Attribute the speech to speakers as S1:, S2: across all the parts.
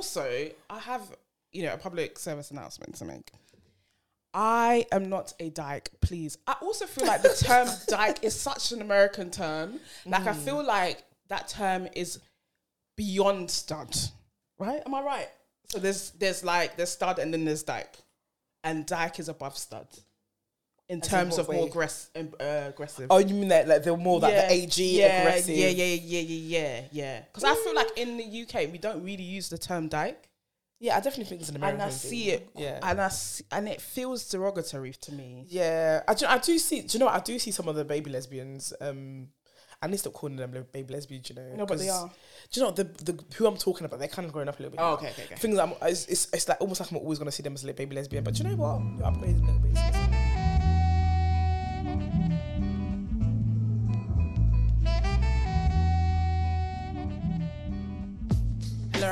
S1: also, I have you know a public service announcement to make. I am not a dyke, please. I also feel like the term dyke is such an American term. Like I hmm. feel like that term is beyond stud. Right? Am I right? So there's there's like there's stud and then there's dyke. And dyke is above stud. In terms of more aggress- um, uh, aggressive.
S2: Oh, you mean that like they're more like the AG
S1: yeah,
S2: aggressive?
S1: Yeah, yeah, yeah, yeah, yeah, yeah. Yeah. Because I feel like in the UK we don't really use the term dyke,
S2: Yeah, I definitely think it's an American.
S1: and I
S2: thing.
S1: see it,
S2: Yeah.
S1: and I see, and it feels derogatory to me.
S2: Yeah, I do, I do see. Do you know what? I do see some of the baby lesbians. Um, I need to stop calling them baby lesbians. You know,
S1: No, but they are.
S2: Do you know the the who I'm talking about? They're kind of growing up a little bit.
S1: Oh, okay, okay, okay.
S2: Things I'm, it's, it's it's like almost like I'm always gonna see them as a baby lesbian. But do you know what? You're upgrading a little bit.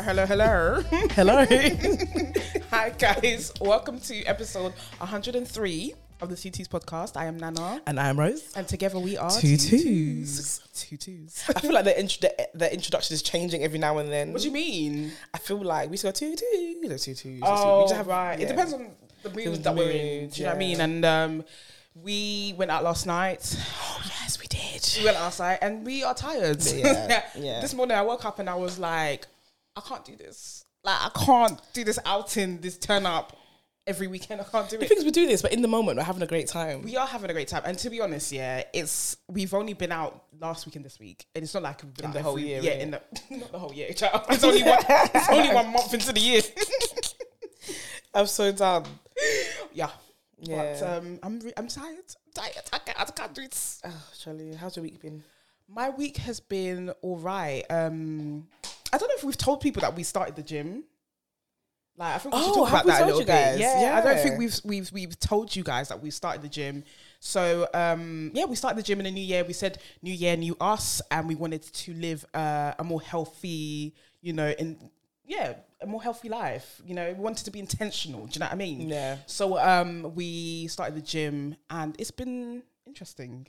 S1: Hello, hello, hello.
S2: Hello.
S1: Hi guys, welcome to episode 103 of the CTs podcast. I am Nana,
S2: and I'm Rose.
S1: and together we are
S2: Two
S1: twos. Two twos.
S2: I feel like the, intro- the the introduction is changing every now and then.
S1: What do you mean?
S2: I feel like we to go two two, no, two two.
S1: Oh,
S2: we just have,
S1: right. It depends on the mood that we're in. Do you know what I mean? And um, we went out last night.
S2: Oh yes, we did.
S1: We went outside and we are tired.
S2: Yeah, yeah.
S1: This morning I woke up and I was like, I can't do this. Like I can't do this outing, this turn up every weekend. I can't do it.
S2: The
S1: it.
S2: things we do this, but in the moment we're having a great time.
S1: We are having a great time, and to be honest, yeah, it's we've only been out last week and this week, and it's not like we've been
S2: In
S1: out
S2: the whole year,
S1: Yeah, in the not the whole year. child. It's only one. it's only one month into the year.
S2: I'm so done.
S1: yeah,
S2: Yeah.
S1: but um, I'm re- I'm tired. I'm tired. I can't, I can't do it.
S2: Oh, Charlie, how's your week been?
S1: My week has been all right. Um, I don't know if we've told people that we started the gym. Like, I think we should
S2: Oh,
S1: talk about that a little bit.
S2: guys?
S1: Yeah, I don't think we've we've we've told you guys that we started the gym. So um, yeah, we started the gym in the new year. We said new year, new us, and we wanted to live uh, a more healthy, you know, in yeah, a more healthy life. You know, we wanted to be intentional. Do you know what I mean?
S2: Yeah.
S1: So um, we started the gym, and it's been interesting.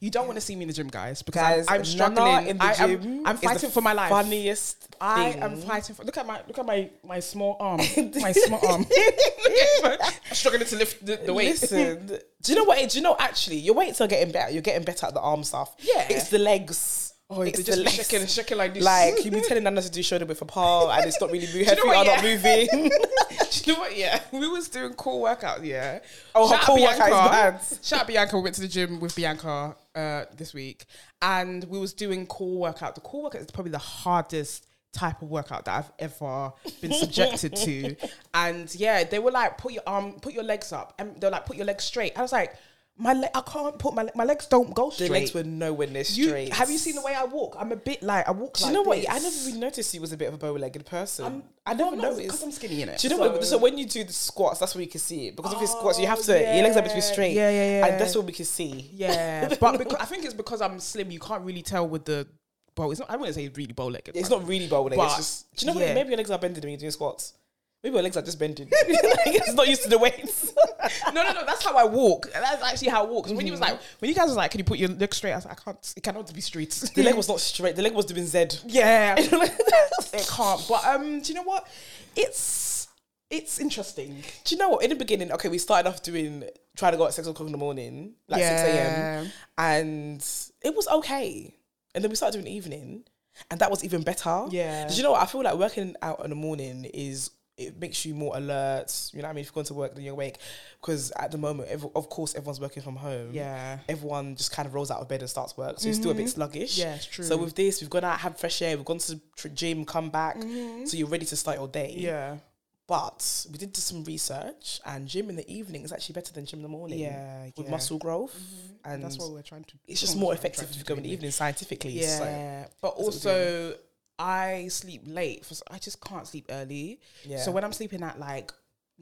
S1: You don't want to see me in the gym, guys, because
S2: Guys,
S1: I'm, I'm struggling.
S2: in the
S1: I, am-
S2: gym
S1: I'm
S2: is the
S1: fighting for my life.
S2: Funniest
S1: I am fighting for. Look at my look at my my small arm. my small arm. I'm struggling to lift the, the weight.
S2: Listen, do you know what? Do you know actually your weights are getting better. You're getting better at the arm stuff.
S1: Yeah.
S2: it's the legs.
S1: Oh,
S2: it's
S1: just be
S2: legs.
S1: shaking, shaking like this.
S2: Like you've been telling Nana to do shoulder width apart, and it's not really moving. Her feet are not moving.
S1: Do you know what? Yeah, we was doing core workout. Yeah.
S2: Oh, her
S1: Shout out
S2: core workout is
S1: Bianca.
S2: bad.
S1: Shout out Bianca. We went to the gym with Bianca uh, this week, and we was doing core workout. The core workout is probably the hardest type of workout that I've ever been subjected to. And yeah, they were like, put your arm, put your legs up, and they're like, put your legs straight. I was like, my leg, I can't put my my legs don't go straight.
S2: the legs were nowhere near
S1: you,
S2: straight.
S1: have you seen the way I walk? I'm a bit like I walk.
S2: Do
S1: like
S2: you know what? I never really noticed you was a bit of a bow-legged person. I
S1: Well,
S2: never
S1: no,
S2: noticed.
S1: because I'm skinny in it.
S2: Do you know what? So
S1: So-
S2: when you do the squats, that's where you can see it. Because of your squats, you have
S1: Oh,
S2: to your legs have to be
S1: yeah.
S2: straight.
S1: Yeah, yeah, yeah.
S2: And that's what we can see.
S1: Yeah, but because, I think it's because I'm slim. You can't really tell with the bow. It's not. I wouldn't say really bow legged.
S2: It's not really bow legged.
S1: But,
S2: It's just. Do you know
S1: yeah.
S2: what? Maybe your legs are bending when you're doing squats. Maybe your legs are just bending. like, it's not used to the weights.
S1: No, no, no. That's how I walk. That's actually how I walk. when you was
S2: Mm-hmm.
S1: like, when you guys was like, "Can you put your leg straight?" I was like, "I can't. It cannot be straight."
S2: the leg was not straight. The leg was doing Z.
S1: yeah, it can't. But um, do you know what? It's it's interesting.
S2: Do you know what? In the beginning, okay, we started off doing trying to go at six o'clock in the morning, like six a.m. and it was okay. And then we started doing evening, and that was even better.
S1: Yeah.
S2: Did you know what? I feel like working out in the morning is it makes you more alert. You know what I mean? If you're going to work, then you're awake. Because at the moment, of course, everyone's working from home.
S1: Yeah.
S2: Everyone just kind of rolls out of bed and starts work, so you're still a bit mm-hmm. sluggish.
S1: Yeah, it's true.
S2: So with this, we've gone out, had fresh air, we've gone to the gym, come back, mm-hmm. so you're ready to start your day.
S1: Yeah.
S2: But we did do some research, and gym in the evening is actually better than gym in the morning.
S1: Yeah,
S2: with
S1: yeah.
S2: muscle growth, mm-hmm. and
S1: That's what we're trying to.
S2: it's just more effective if you
S1: to
S2: go in the evening scientifically.
S1: Yeah,
S2: So
S1: but also I sleep late. For, I just can't sleep early.
S2: Yeah.
S1: So when I'm sleeping at like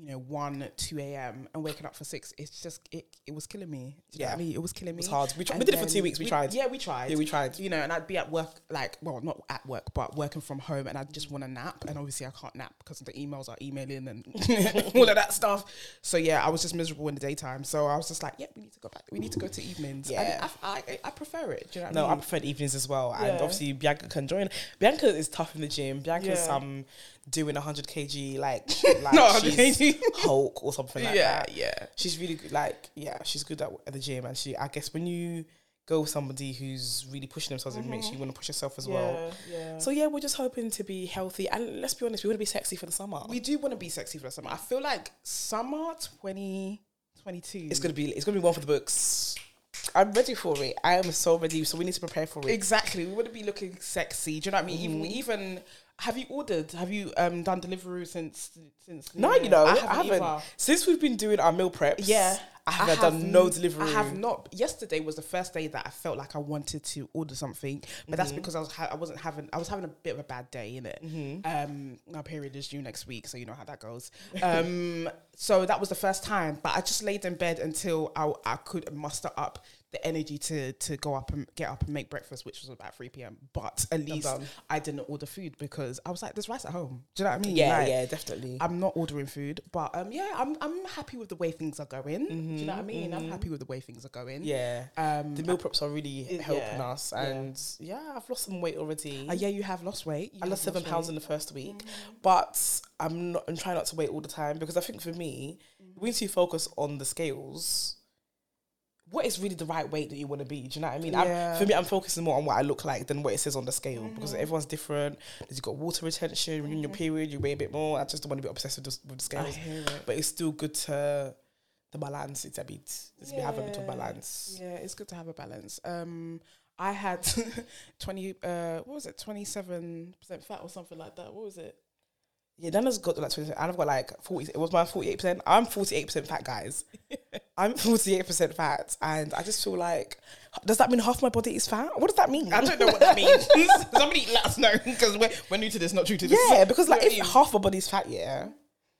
S1: you know, one, two a.m. and waking up for six, it's just it. It was killing me. Do
S2: Yeah.
S1: I mean, it was killing me.
S2: It was hard. We, tr- we did it for two weeks. We, tried.
S1: Yeah, we tried.
S2: Yeah, we tried.
S1: You know, and I'd be at work, like, well, not at work, but working from home, and I just want to nap, and obviously I can't nap because the emails are emailing and all of that stuff. So yeah, I was just miserable in the daytime. So I was just like, yeah, we need to go back. We need to go to evenings.
S2: Yeah.
S1: and I, I, I prefer it. Do you know
S2: No,
S1: I
S2: I prefer evenings as well. And obviously Bianca can join. Bianca is tough in the gym. Bianca's
S1: Yeah.
S2: um doing hundred kg like like she's Hulk or something like
S1: yeah,
S2: that.
S1: yeah. Yeah.
S2: She's really good. Like yeah, she's good at, at the gym. And she, I guess, when you go with somebody who's really pushing themselves, it makes you want to push yourself as well.
S1: Mm-hmm. yeah.
S2: So yeah, we're just hoping to be healthy. And let's be honest, we want to be sexy for the summer.
S1: we do want to be sexy for the summer. I feel like summer 2022.
S2: it's gonna be it's gonna be one for the books. I'm ready for it. I am so ready. So we need to prepare for it.
S1: Exactly. We want to be looking sexy. Do you know what I mean?
S2: Mm-hmm.
S1: Even even have you ordered? Have you um done delivery since since?
S2: No, you know, I
S1: haven't.
S2: haven't. Since we've been doing our meal preps,
S1: Yeah,
S2: I haven't done no delivery.
S1: I have not. Yesterday was the first day that I felt like I wanted to order something, but that's
S2: Mm-hmm.
S1: because I was ha- I wasn't having I was having a bit of a bad day in it.
S2: Mm-hmm.
S1: Um, my period is due next week, so you know how that goes. Um, so that was the first time, but I just laid in bed until I I could muster up the energy to to go up and get up and make breakfast, which was about three p.m. But at least. I didn't order food because I was like, "There's rice at home." Do you know what I mean?
S2: Yeah,
S1: Like,
S2: yeah, definitely.
S1: I'm not ordering food, but um, yeah, I'm I'm happy with the way things are going. Do you know what I mean? I'm happy with the way things are going.
S2: Mm-hmm, yeah.
S1: Um,
S2: the meal preps are really
S1: it-
S2: helping
S1: yeah,
S2: us, and yeah. I've lost some weight already.
S1: uh, yeah, you have lost weight. You
S2: I lost seven pounds
S1: weight.
S2: in the first week, but I'm not. I'm trying not to wait all the time because I think for me, we need to focus on the scales. What is really the right weight that you want to be? Do you know what I mean?
S1: Yeah.
S2: for me, I'm focusing more on what I look like than what it says on the scale because everyone's different. You've got water retention you're in your period, you weigh a bit more. I just don't want to be obsessed with the, with the
S1: I
S2: scales,
S1: hear it.
S2: but it's still good to the balance. It's a bit. It's we have a bit of balance.
S1: Yeah, it's good to have a balance. Um, I had twenty. Uh, what was it? Twenty seven percent fat or something like that. What was it?
S2: Yeah, Nana's got like twenty. I've got like forty. It was my forty eight percent. I'm forty eight percent fat, guys. I'm forty eight percent fat, and I just feel like, does that mean half my body is fat? What does that mean?
S1: I don't know what that means. Somebody let us know because we're, we're new to this, not true to this.
S2: Yeah, because like
S1: You know
S2: if
S1: I mean?
S2: half my body's fat, yeah,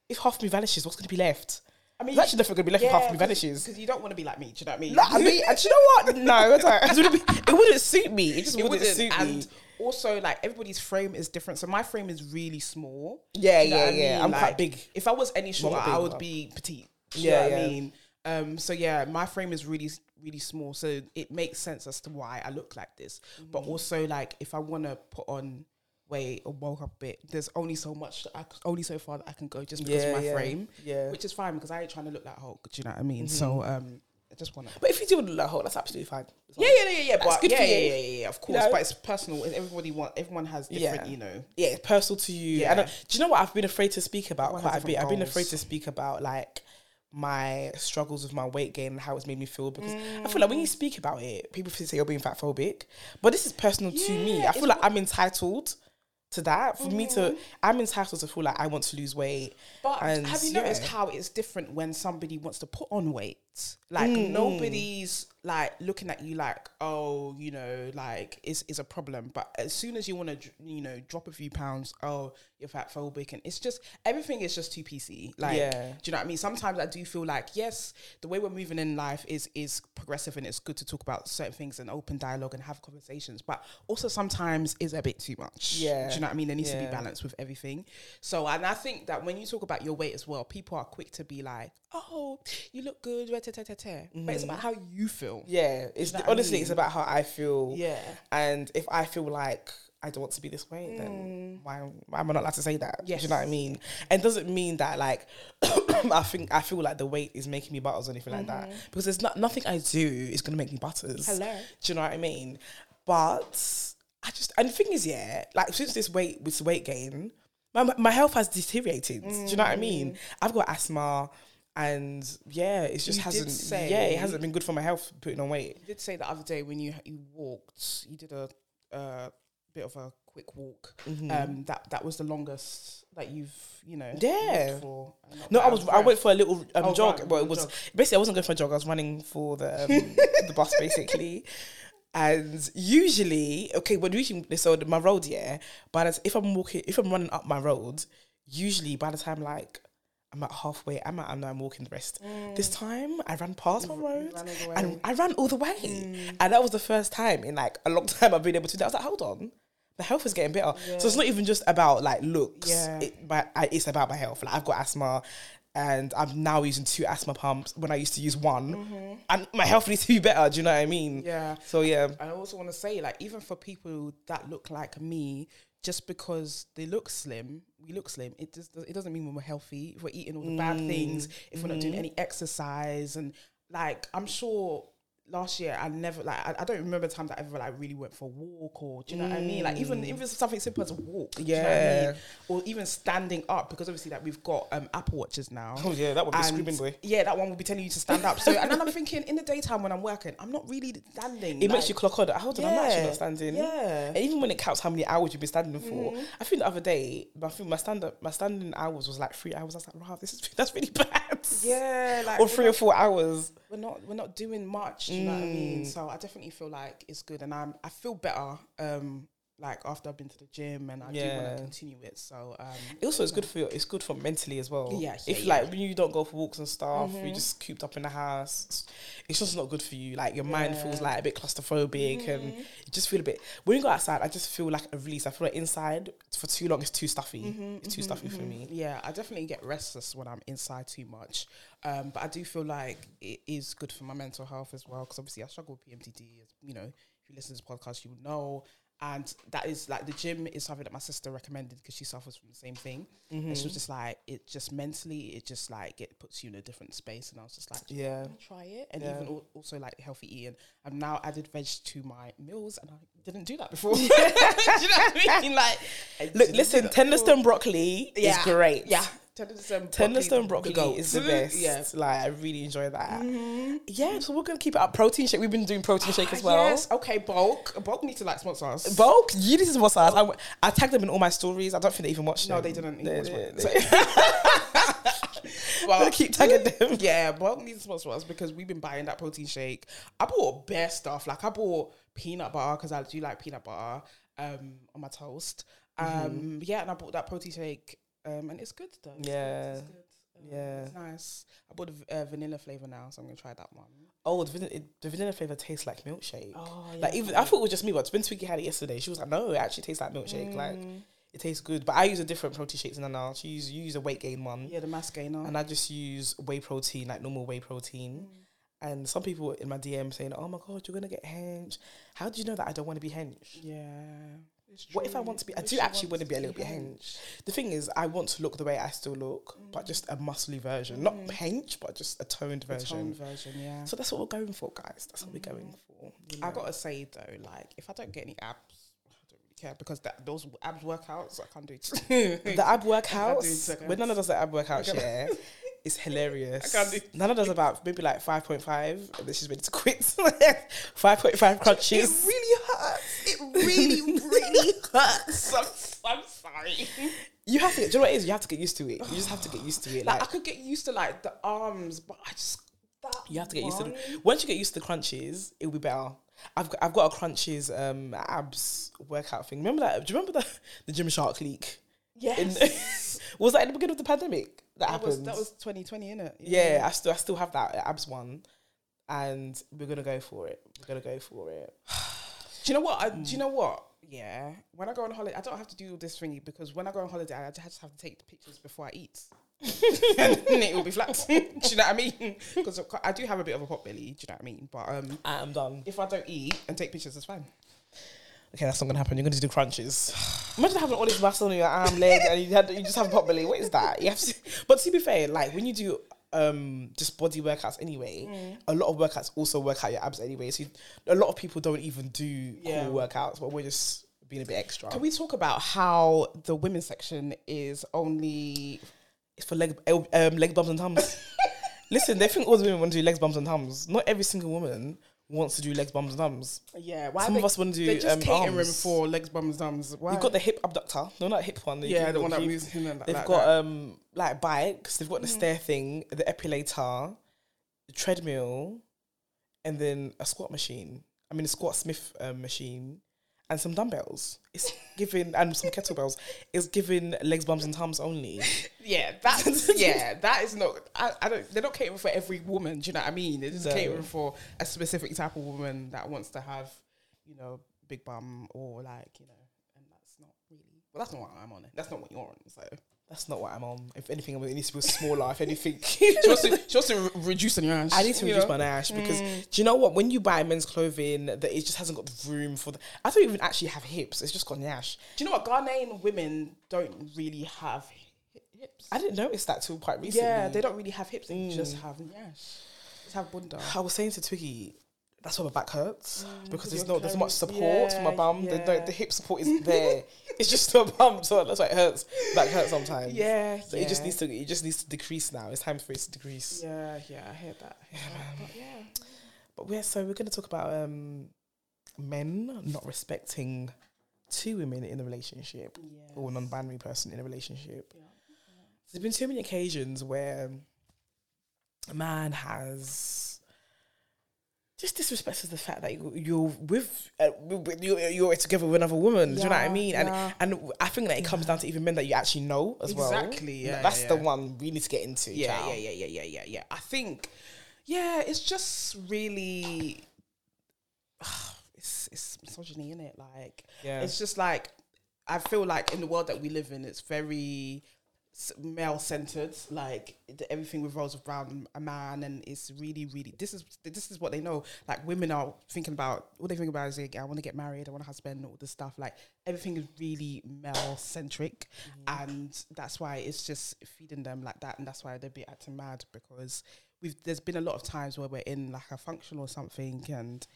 S2: if half me vanishes, what's going to be left?
S1: I mean,
S2: There's actually going to be left if half me vanishes.
S1: because you don't want to be like me. Do you know what I mean?
S2: No, I mean, and do you know what? No, I don't. It wouldn't, it wouldn't suit me. It just
S1: it
S2: wouldn't,
S1: wouldn't.
S2: suit
S1: and
S2: me.
S1: also, like everybody's frame is different. So my frame is really small.
S2: Yeah,
S1: you know
S2: yeah,
S1: I
S2: yeah.
S1: mean?
S2: I'm
S1: Like,
S2: quite big.
S1: If I was any shorter, I would be petite.
S2: Yeah,
S1: know what
S2: yeah.
S1: I mean? Um, so yeah, my frame is really, really small. So it makes sense as to why I look like this. But
S2: Mm-hmm.
S1: also, like, if I want to put on weight or bulk up a bit, there's only so much, that I, only so far that I can go just because
S2: Yeah,
S1: of my
S2: yeah,
S1: frame.
S2: yeah.
S1: Which is fine because I ain't trying to look like Hulk. Do you know what I mean? So um, I just want to.
S2: But if you do look like hole, that's absolutely fine.
S1: Yeah, yeah, yeah, yeah. But yeah, yeah,
S2: you.
S1: yeah, yeah, yeah, of course.
S2: know?
S1: But it's personal. Everybody want. Everyone has different.
S2: Yeah.
S1: You know.
S2: yeah, it's personal to you.
S1: Yeah.
S2: And uh, do you know what I've been afraid to speak about
S1: Everyone
S2: quite a bit?
S1: different
S2: I've been afraid to speak about like my struggles with my weight gain and how it's made me feel because I feel
S1: Mm.
S2: like when you speak about it, people say you're being fat phobic, but this is personal to me. I feel like I'm entitled to that. For me to,
S1: Mm.
S2: I'm entitled to feel like I want to lose weight.
S1: But
S2: And,
S1: have you noticed
S2: yeah.
S1: how it's different when somebody wants to put on weight? Like
S2: Mm,
S1: nobody's like looking at you like, oh, you know, like it's is a problem. But as soon as you want to, you know, drop a few pounds, oh, you're fat phobic, and it's just everything is just too PC. Like,
S2: Yeah.
S1: do you know what I mean? Sometimes I do feel like yes, the way we're moving in life is is progressive, and it's good to talk about certain things and open dialogue and have conversations. But also sometimes is a bit too much.
S2: Yeah.
S1: do you know what I mean? There needs to be balance with everything. So, and I think that when you talk about your weight as well, people are quick to be like, "Oh, you look good," tah." but it's mm-hmm. about how you feel.
S2: Yeah, it's
S1: know what I
S2: honestly it's about how I feel.
S1: Yeah.
S2: and if I feel like I don't want to be this way, then why, why am I not allowed to say that? Do you know what I
S1: Mm.
S2: Mean? And it doesn't mean that like I think I feel like the weight is making me butters or anything like that because there's not nothing I do is gonna make me butters.
S1: Mm-hmm. Hello.
S2: Do you know what I mean? But I just and the thing is, yeah, like since this weight this weight gain, my my health has deteriorated. Do you know what I mean? I've got asthma. And yeah, it just
S1: Mm. You
S2: hasn't.
S1: say-
S2: yeah, it hasn't been good for my health putting on weight.
S1: You did say the other day when you you walked, you did a uh, bit of a quick walk. Um, that that was the longest that you've you know.
S2: Mm-hmm. Yeah.
S1: For,
S2: No, I was. I went for a little um,
S1: Oh,
S2: jog.
S1: right,
S2: well, it was
S1: jog.
S2: basically I wasn't going for a jog. I was running for the um, the bus basically. And usually, okay, when reaching so the- my road, yeah. But if I'm walking, if I'm running up my road, usually by the time like I'm at halfway. I'm at, and I'm walking the rest. This time, I ran past my road,
S1: ran all the way.
S2: and I ran all the way, and that was the first time in like a long time I've been able to do that. I was like, hold on. The health is getting better, so it's not even just about like looks.
S1: Yeah.
S2: It, but I, it's about my health. Like I've got asthma, and I'm now using two asthma pumps when I used to use one, mm-hmm. and my health needs to be better. Do you know what I mean?
S1: Yeah.
S2: So yeah,
S1: I also want to say, like, even for people that look like me, just because they look slim, we look slim. It just it doesn't mean we're healthy. If we're eating all the bad mm. things, if we're not doing mm-hmm. any exercise, and like, I'm sure last year I never like I, I don't remember a time that I ever like really went for a walk or do you know what I mean? Like even if it's something simple as a walk, do you know what I
S2: Yeah.
S1: mean? Or even standing up because obviously like we've got um Apple watches now.
S2: Oh, yeah, that would be screaming boy.
S1: Yeah, that one will be telling you to stand up. So and then I'm thinking in the daytime when I'm working, I'm not really standing.
S2: It makes you clock on. Hold on, I'm actually not standing.
S1: yeah.
S2: And even when it counts how many hours you've been standing for, I think the other day, I think my stand up, my standing hours was like three hours. I was like, wow, this is that's really bad.
S1: Yeah, like
S2: or three
S1: not-
S2: or four hours.
S1: we're not we're not doing much. Do you know what I mean? So I definitely feel like it's good, and I'm I feel better. Um, like after I've been to the gym, and I do want to continue it. So um,
S2: It also it's good for your, it's good for mentally as well.
S1: Yeah,
S2: If
S1: yeah,
S2: like when you don't go for walks and stuff, you're mm-hmm. just cooped up in the house. It's, just not good for you. Like your mind feels like a bit claustrophobic, and mm-hmm. you just feel a bit. When you go outside, I just feel like a release. I feel like inside for too long, it's too stuffy. Mm-hmm, it's too stuffy for me.
S1: yeah, I definitely get restless when I'm inside too much. Um, but I do feel like it is good for my mental health as well because obviously I struggle with PMDD. As you know, if you listen to this podcast, you would know. And that is like the gym is something that my sister recommended because she suffers from the same thing. And she was mm-hmm. just like, it just mentally, it just like it puts you in a different space. And I was just like,
S2: Yeah.
S1: yeah, try it. And
S2: Yeah.
S1: even al- also like healthy eating. I've now added veg to my meals, and I didn't do that before. do you know what I mean? Like, I
S2: Look, listen. Tenderstem broccoli is great.
S1: Yeah, Tenderstem broccoli,
S2: broccoli
S1: the
S2: is the best.
S1: Yeah.
S2: Like I really enjoy that. Mm-hmm. Yeah, so we're gonna keep it up. Protein shake. We've been doing protein shake as ah, well.
S1: Yes. Okay, bulk. Bulk need to like sponsor us.
S2: Bulk, you need to watch us. I, I tagged them in all my stories. I don't think they even watched
S1: no,
S2: them.
S1: they didn't.
S2: They-
S1: watch
S2: they- they-
S1: Well,
S2: Gonna keep tagging them.
S1: Yeah, bulk needs to sponsor us because we've been buying that protein shake. I bought bare stuff. Like I bought peanut butter because I do like peanut butter um, on my toast. Um,
S2: Mm-hmm.
S1: Yeah, and I bought that protein shake, um, and it's good though. It's good,
S2: Yeah.
S1: it's good. Um,
S2: Yeah.
S1: it's nice. I bought v- uh, vanilla flavor now, so I'm gonna try that one.
S2: Oh, the vanilla, it- the vanilla flavor tastes like milkshake.
S1: Oh,
S2: Like even I thought it was just me, but when Twiggy had it yesterday, she was like, "No, it actually tastes like milkshake. Like
S1: Mm.
S2: It tastes good." But I use a different protein shakes than now. She use you use a weight gain one,
S1: Yeah, the mass gainer.
S2: and I just use whey protein, like normal whey protein.
S1: Mm.
S2: And some people in my DM saying, "Oh my god, you're gonna get hench. How do you know that I don't want to be hench?
S1: yeah.
S2: What if I want to be? I do actually want to be a little bit hench. The thing is, I want to look the way I still look, but just a muscly version, not hench, but just a toned
S1: Mm.
S2: Version.
S1: tone version, yeah.
S2: So that's what we're going for, guys. That's what we're going for. you
S1: I gotta say though, like if I don't get any abs, I don't really care because that those abs workouts I can't do. It.
S2: the ab workouts.
S1: seconds.
S2: When Nana does the ab workouts, yeah, it's hilarious.
S1: I can't do-
S2: Nana does about maybe like five point five, and then she's ready to quit. five point five crunches.
S1: it really hurts. It really, really hurts. I'm, I'm sorry.
S2: You have to. Get, do you know what it is? You have to get used to it. You just have to get used to it.
S1: Like,
S2: Like,
S1: I could get used to like the arms, but I just that
S2: you have to get used to.
S1: one-
S2: The, once you get used to the crunches, it'll be better. I've got, I've got a crunches um abs workout thing. Remember that? Do you remember the the Gymshark leak? In,
S1: Yes,
S2: was that in the beginning of the pandemic? That,
S1: that
S2: happened.
S1: was that was 2020, innit?
S2: yeah, I still I still have that abs one, and we're gonna go for it. We're gonna go for it.
S1: Do you know what? I, do you know what? Yeah. When I go on holiday, I don't have to do all this thingy because when I go on holiday, I just have to take the pictures before I eat. and then it will be flat. do you know what I mean? Because I do have a bit of a pot belly. Do you know what I mean? But um,
S2: I am done.
S1: if I don't eat and take pictures, it's fine.
S2: Okay, that's not gonna happen. You're gonna do crunches. Imagine having all this muscle on your arm, leg, and you had you just have a pot belly. What is that? You have to. But to be fair, like when you do um just body workouts anyway, a lot of workouts also work out your abs anyway. So you, a lot of people don't even do
S1: Yeah.
S2: cool workouts, but we're just being a bit extra.
S1: Can we talk about how the women's section is only
S2: It's for leg um leg bumps and tums. Listen, they think all the women want to do legs, bumps, and tums. Not every single woman wants to do legs, bums, and tums.
S1: yeah? Why
S2: Some
S1: they,
S2: of us wanna do,
S1: They're just
S2: um,
S1: catering
S2: arms.
S1: for legs, bums, and thumbs. Why?
S2: You've got the hip abductor. No, not hip one.
S1: yeah, the one that moves in and that,
S2: They've
S1: like
S2: got
S1: that.
S2: um like bikes. They've got the stair thing, the epilator, the treadmill, and then a squat machine. I mean, a squat Smith um, machine, and some dumbbells. It's given and some kettlebells. It's given legs, bums, and tums only.
S1: Yeah, that's yeah, that is not. I, I don't. They're not catering for every woman. Do you know what I mean? Just
S2: No.
S1: catering for a specific type of woman that wants to have, you know, big bum or like you know, and that's not really. Well, that's not what I'm on. That's not what you're on. So
S2: That's not what I'm on. If anything, it needs to be smaller. if anything,
S1: she wants to. She wants to reduce on your ass.
S2: I need to reduce
S1: know?
S2: my nash because do you know what? When you buy men's clothing, that it just hasn't got the room for the. I don't even actually have hips. It's just got nash.
S1: Do you know what Ghanaian women don't really have hips?
S2: I didn't notice that till quite recently.
S1: Yeah, they don't really have hips. They
S2: Mm.
S1: just have yes, just have bunda.
S2: I was saying to Twiggy, that's why my back hurts
S1: Mm,
S2: because there's
S1: you're
S2: no there's much support for my
S1: yeah,
S2: bum. The, the, the hip support is there. it's just a bum, so that's why it hurts. Back hurts sometimes.
S1: Yeah,
S2: So
S1: yeah.
S2: it just needs to it just needs to decrease now. It's time for it to decrease.
S1: Yeah, yeah, I hear that. Yeah. But yeah.
S2: But yeah, so we're going to talk about um, men not respecting two women in a relationship
S1: Yes.
S2: or non-binary person in a relationship.
S1: Yeah.
S2: There's been too many occasions where a man has just disrespected the fact that you- you're with, uh, you're, you're together with another woman. Do you know what I
S1: Yeah,
S2: mean?
S1: yeah.
S2: And and I think that it comes down to even men that you actually know as well.
S1: Exactly, yeah,
S2: that's
S1: yeah,
S2: the one we need to get into.
S1: Yeah,
S2: child.
S1: yeah, yeah, yeah, yeah, yeah, yeah. I think, yeah, it's just really, it's it's misogyny in it. Like,
S2: Yeah.
S1: it's just like I feel like in the world that we live in, it's very male centered. Like the, everything revolves around a man, and it's really, really. This is this is what they know. Like women are thinking about. All they think about is like, I want to get married. I want a husband. All this stuff. Like everything is really male centric, and that's why it's just feeding them like that, and that's why they'd be acting mad because we've. There's been a lot of times where we're in like a function or something, and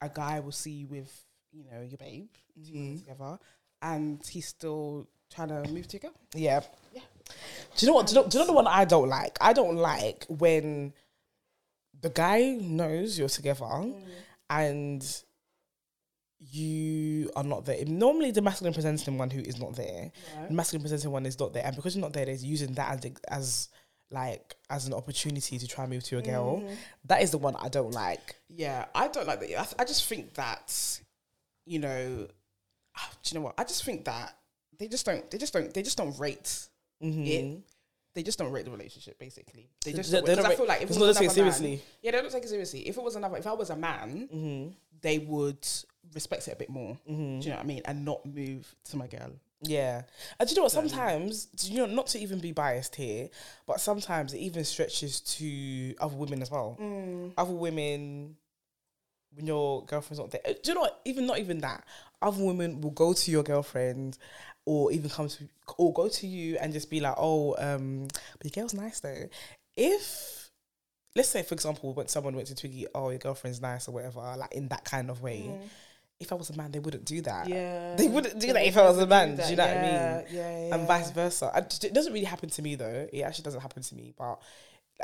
S1: a guy will see you with you know your babe
S2: Mm-hmm.
S1: together, and he's still trying to move to your girl.
S2: Yeah.
S1: Yeah.
S2: Do you know what? Do you know, do you know the one I don't like? I don't like when the guy knows you're together and you are not there. Normally, the masculine presenting one who is not there, the masculine presenting one is not there, and because you're not there, they're using that as as like as an opportunity to try and move to your girl. That is the one I don't like.
S1: Yeah, I don't like that. I, th- I just think that, you know, ah, do you know what? I just think that they just don't. They just don't. They just don't rate it. Mm-hmm. They just don't rate the relationship. Basically, they just.
S2: They-
S1: don't, because I feel like if
S2: it's
S1: it
S2: not
S1: was
S2: to take it
S1: another man-
S2: seriously.
S1: yeah, they don't take it seriously. If it was another, if I was a man, mm-hmm. they would respect it a bit more. Do mm-hmm. you know what I mean? And not move to my girl.
S2: Yeah. And do you know what? Sometimes, do you know, not to even be biased here, but sometimes it even stretches to other women as well. Mm. Other women, when your girlfriend's not there. uh, Do you know what? Even not even that. Other women will go to your girlfriend or even come to, or go to you and just be like, oh, um, but your girl's nice though. If, let's say, for example, when someone went to Twiggy, oh, your girlfriend's nice or whatever, like in that kind of way. If I was a man, they wouldn't do that.
S1: Yeah,
S2: They wouldn't do
S1: They
S2: that if I was a man.
S1: do
S2: Do you know what I mean?
S1: Yeah,
S2: And vice versa. It doesn't really happen to me though. It actually doesn't happen to me, but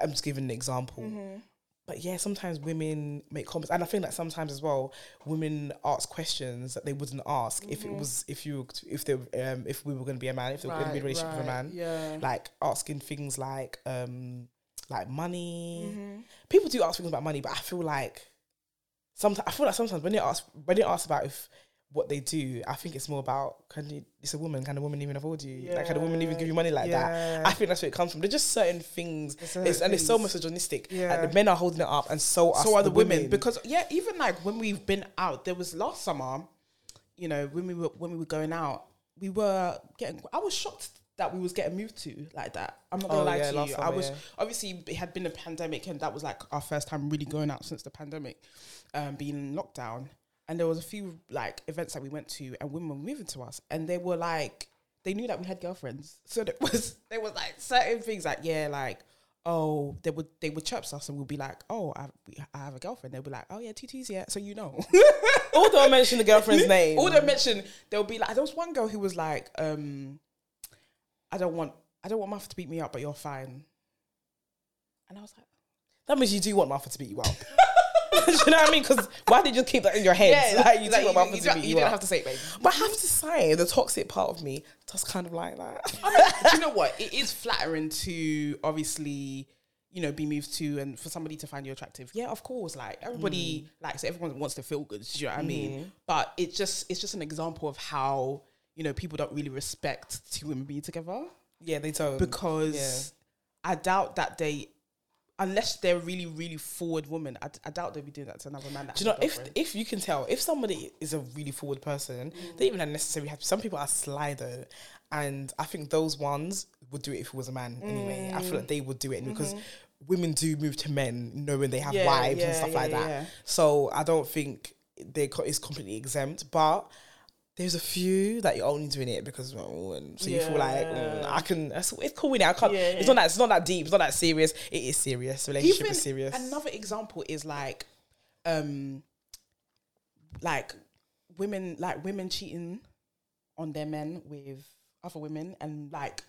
S2: I'm just giving an example.
S1: Mm-hmm.
S2: But yeah, sometimes women make comments, and I think that sometimes as well, women ask questions that they wouldn't ask if it was if you if they um if we were going to be a man, if they were going to be a relationship with a man,
S1: Yeah.
S2: like asking things like um like money.
S1: Mm-hmm.
S2: People do ask things about money, but I feel like sometimes I feel like sometimes when they ask when they ask about if what they do, I think it's more about can you it's a woman, can a woman even afford you? Like can a woman even give you money like
S1: Yeah.
S2: that? I think that's where it comes from. There's just certain things it's, and it's so misogynistic.
S1: Yeah.
S2: Like the men are holding it up and so are,
S1: so are the women.
S2: women.
S1: because yeah even like when we've been out there was last summer you know when we were when we were going out we were getting i was shocked that we was getting moved to like that i'm not gonna
S2: Oh,
S1: lie
S2: yeah,
S1: to you i was
S2: yeah.
S1: obviously it had been a pandemic and that was like our first time really going out since the pandemic um being in lockdown and there was a few like events that we went to and women were moving to us and they were like they knew that we had girlfriends so there was there was like certain things like yeah like oh, they would they would chirp us and we'll be like, oh, I have, I have a girlfriend. They'll be like, oh yeah, tutus, yeah. So you know.
S2: All don't mention the girlfriend's name.
S1: All they mention, they'll be like, there was one girl who was like, um, I don't want, I don't want Muff to beat me up, but you're fine. And I was like,
S2: that means you do want Martha to beat you up. Do you know what I mean? Because why did you keep that in your head? like, you want Martha
S1: you,
S2: to
S1: don't- you
S2: you,
S1: didn't have to say it, babe.
S2: But I have to say, the toxic part of me does kind of like that.
S1: Do you know what? It is flattering to obviously, you know, be moved to and for somebody to find you attractive. Yeah, of course. Like everybody
S2: Mm.
S1: likes it. Everyone wants to feel good. Do you know what I mean?
S2: Mm-hmm.
S1: But it's just it's just an example of how, you know, people don't really respect two women being together
S2: Yeah, they don't.
S1: because I doubt that they unless they're really, really forward woman, I, I doubt they'd be doing that to another man.
S2: Do you know if if you can tell if somebody is a really forward person, they even necessarily have. Some people are sly though, and I think those ones would do it if it was a man anyway. I feel like they would do it because mm-hmm. women do move to men knowing they have
S1: Yeah,
S2: wives
S1: yeah,
S2: and stuff
S1: yeah,
S2: like that. So I don't think they co- it's completely exempt, but. There's a few that you're only doing it because of a woman, so you feel like mm, I can. That's, it's cool with it. I can't.
S1: Yeah,
S2: It's not that. It's not that deep. It's not that serious. It is serious. Relationship
S1: Even
S2: is serious.
S1: Another example is like, um, like women, like women cheating on their men with other women, and like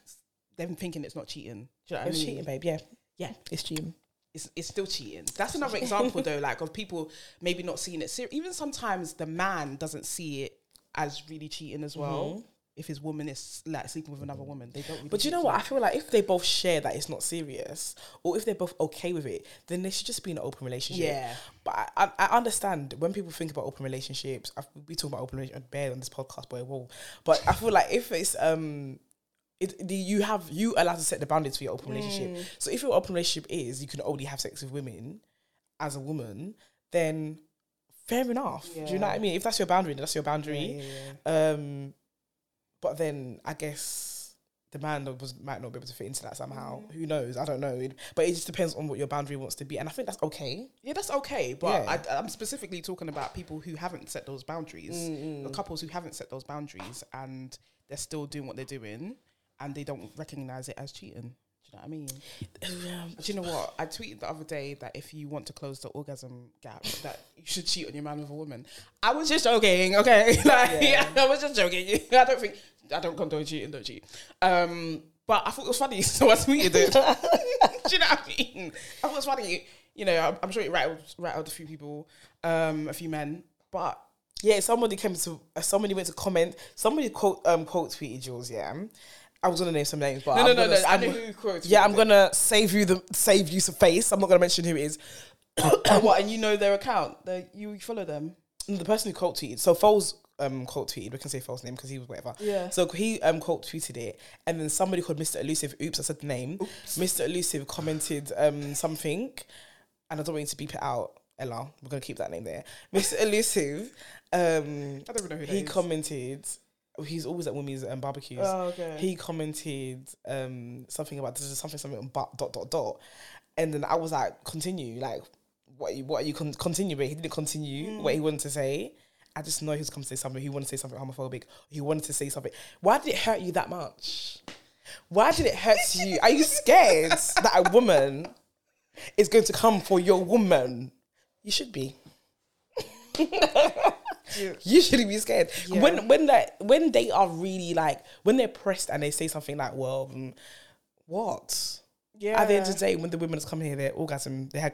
S1: them thinking it's not cheating. Do you know what
S2: It's
S1: I mean?
S2: cheating, babe. Yeah,
S1: Yeah,
S2: it's cheating.
S1: it's, it's still cheating. That's another example though, like of people maybe not seeing it. Even sometimes the man doesn't see it as really cheating as well. If his woman is like sleeping with another woman, they don't. Really
S2: Mm-hmm. But you know what? I feel like if they both share that it's not serious, or if they're both okay with it, then they should just be in an open relationship.
S1: Yeah.
S2: But I, I, I understand when people think about open relationships. I've, we talk about open relationship bad on this podcast, boy. Whoa. But I feel like if it's um. It, the, you have you allowed to set the boundaries for your open relationship.
S1: Mm.
S2: So if your open relationship is you can only have sex with women as a woman, then fair enough. Do you know what I mean? If that's your boundary, then that's your boundary.
S1: Yeah, yeah,
S2: Um, but then I guess the man was might not be able to fit into that somehow.
S1: Mm.
S2: Who knows? I don't know. It- but it just depends on what your boundary wants to be, and I think that's okay.
S1: Yeah, that's okay, but
S2: Yeah.
S1: I, I'm specifically talking about people who haven't set those boundaries,
S2: Mm,
S1: the couples who haven't set those boundaries, and they're still doing what they're doing, and they don't recognize it as cheating. Do you know what I mean? Do you know what? I tweeted the other day that if you want to close the orgasm gap, that you should cheat on your man with a woman. I was just joking, okay? like,
S2: Yeah.
S1: I was just joking. I don't think I don't condone cheating, don't cheat. Um, but I thought it was funny, so I tweeted it. Do you know what I mean? I thought it was funny. You know, I'm, I'm sure it rattled, rattled a few people, um, a few men, but
S2: Yeah, somebody came to somebody went to comment. Somebody quote um quote tweeted Jules. Yeah, I was gonna name some names, but
S1: no,
S2: I'm
S1: no, no,
S2: gonna-
S1: no. I
S2: I'm-
S1: know who quoted.
S2: Yeah, I'm gonna save you the save you some face. I'm not gonna mention who it is.
S1: what, and you know their account. You follow them.
S2: The person who quote tweeted. So Foles um quote tweeted. We can say Foles name because he was whatever.
S1: Yeah.
S2: So he um quote tweeted it, and then somebody called Mr. Elusive. Oops, I said the name. Mr. Elusive commented um something, and I don't want you to beep it out. Ella, we're gonna keep that name there. Mr. Elusive. Um,
S1: I don't even know who
S2: he
S1: is.
S2: commented. He's always at women's um, barbecues.
S1: Oh, okay.
S2: He commented um something about this is something something but dot dot dot, and then I was like, continue, like what you what are you con- continue? But he didn't continue what he wanted to say. I just know he was coming to say something. He wanted to say something homophobic. He wanted to say something. Why did it hurt you that much? Why did it hurt you? Are you scared that a woman is going to come for your woman? You should be. You shouldn't be scared.
S1: Yeah.
S2: When when that when they are really like when they're pressed and they say something like, "Well, mm, what?"
S1: yeah.
S2: At the end of the day, when the women come here, their orgasm, they had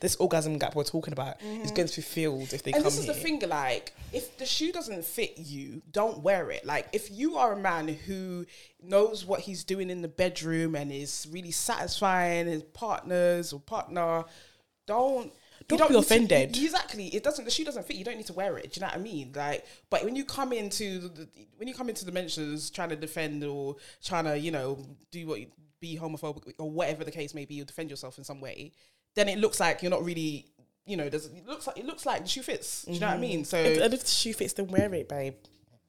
S2: this orgasm gap we're talking about is going to be filled if they
S1: and
S2: come
S1: this is
S2: here.
S1: the thing, like, if the shoe doesn't fit you, don't wear it. Like, if you are a man who knows what he's doing in the bedroom and is really satisfying his partners or partner, don't. You
S2: Don't be
S1: need to-
S2: offended.
S1: exactly. It doesn't. The shoe doesn't fit. You don't need to wear it. Do you know what I mean? Like, but when you come into the when you come into the mentions trying to defend or trying to you know do what you, be homophobic or whatever the case may be, or defend yourself in some way, then it looks like you're not really. You know, does it looks like it looks like the shoe fits. Do you know what I mm-hmm. mean? So
S2: and, and if the shoe fits, then wear it, babe.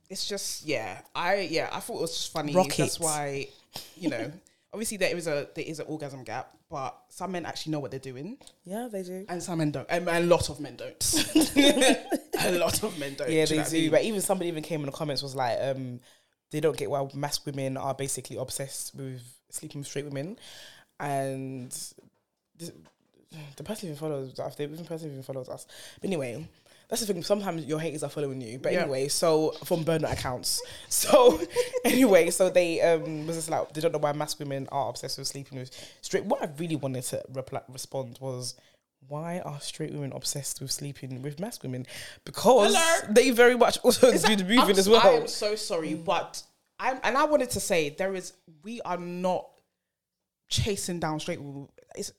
S1: it's just yeah i yeah i thought it was just funny
S2: Rock
S1: that's why you know obviously there is a there is an orgasm gap but some men actually know what they're doing
S2: Yeah, they do.
S1: and some men don't and a lot of men don't a lot of men don't
S2: Yeah,
S1: Do
S2: they
S1: what I
S2: do.
S1: mean?
S2: But even somebody even came in the comments was like, um, they don't get why mass women are basically obsessed with sleeping with straight women, and the, the person even follows. us, The person even follows us. But anyway. That's the thing. Sometimes your haters are following you, but
S1: Yeah.
S2: anyway. So from burner accounts. So anyway, so they um was just like they don't know why mass women are obsessed with sleeping with straight. What I really wanted to reply, respond was, why are straight women obsessed with sleeping with mass women? Because
S1: Hello?
S2: they very much also
S1: Is
S2: do
S1: that-
S2: the moving
S1: I'm,
S2: as well.
S1: I am so sorry, but I'm and I wanted to say there is we are not chasing down straight. women. It's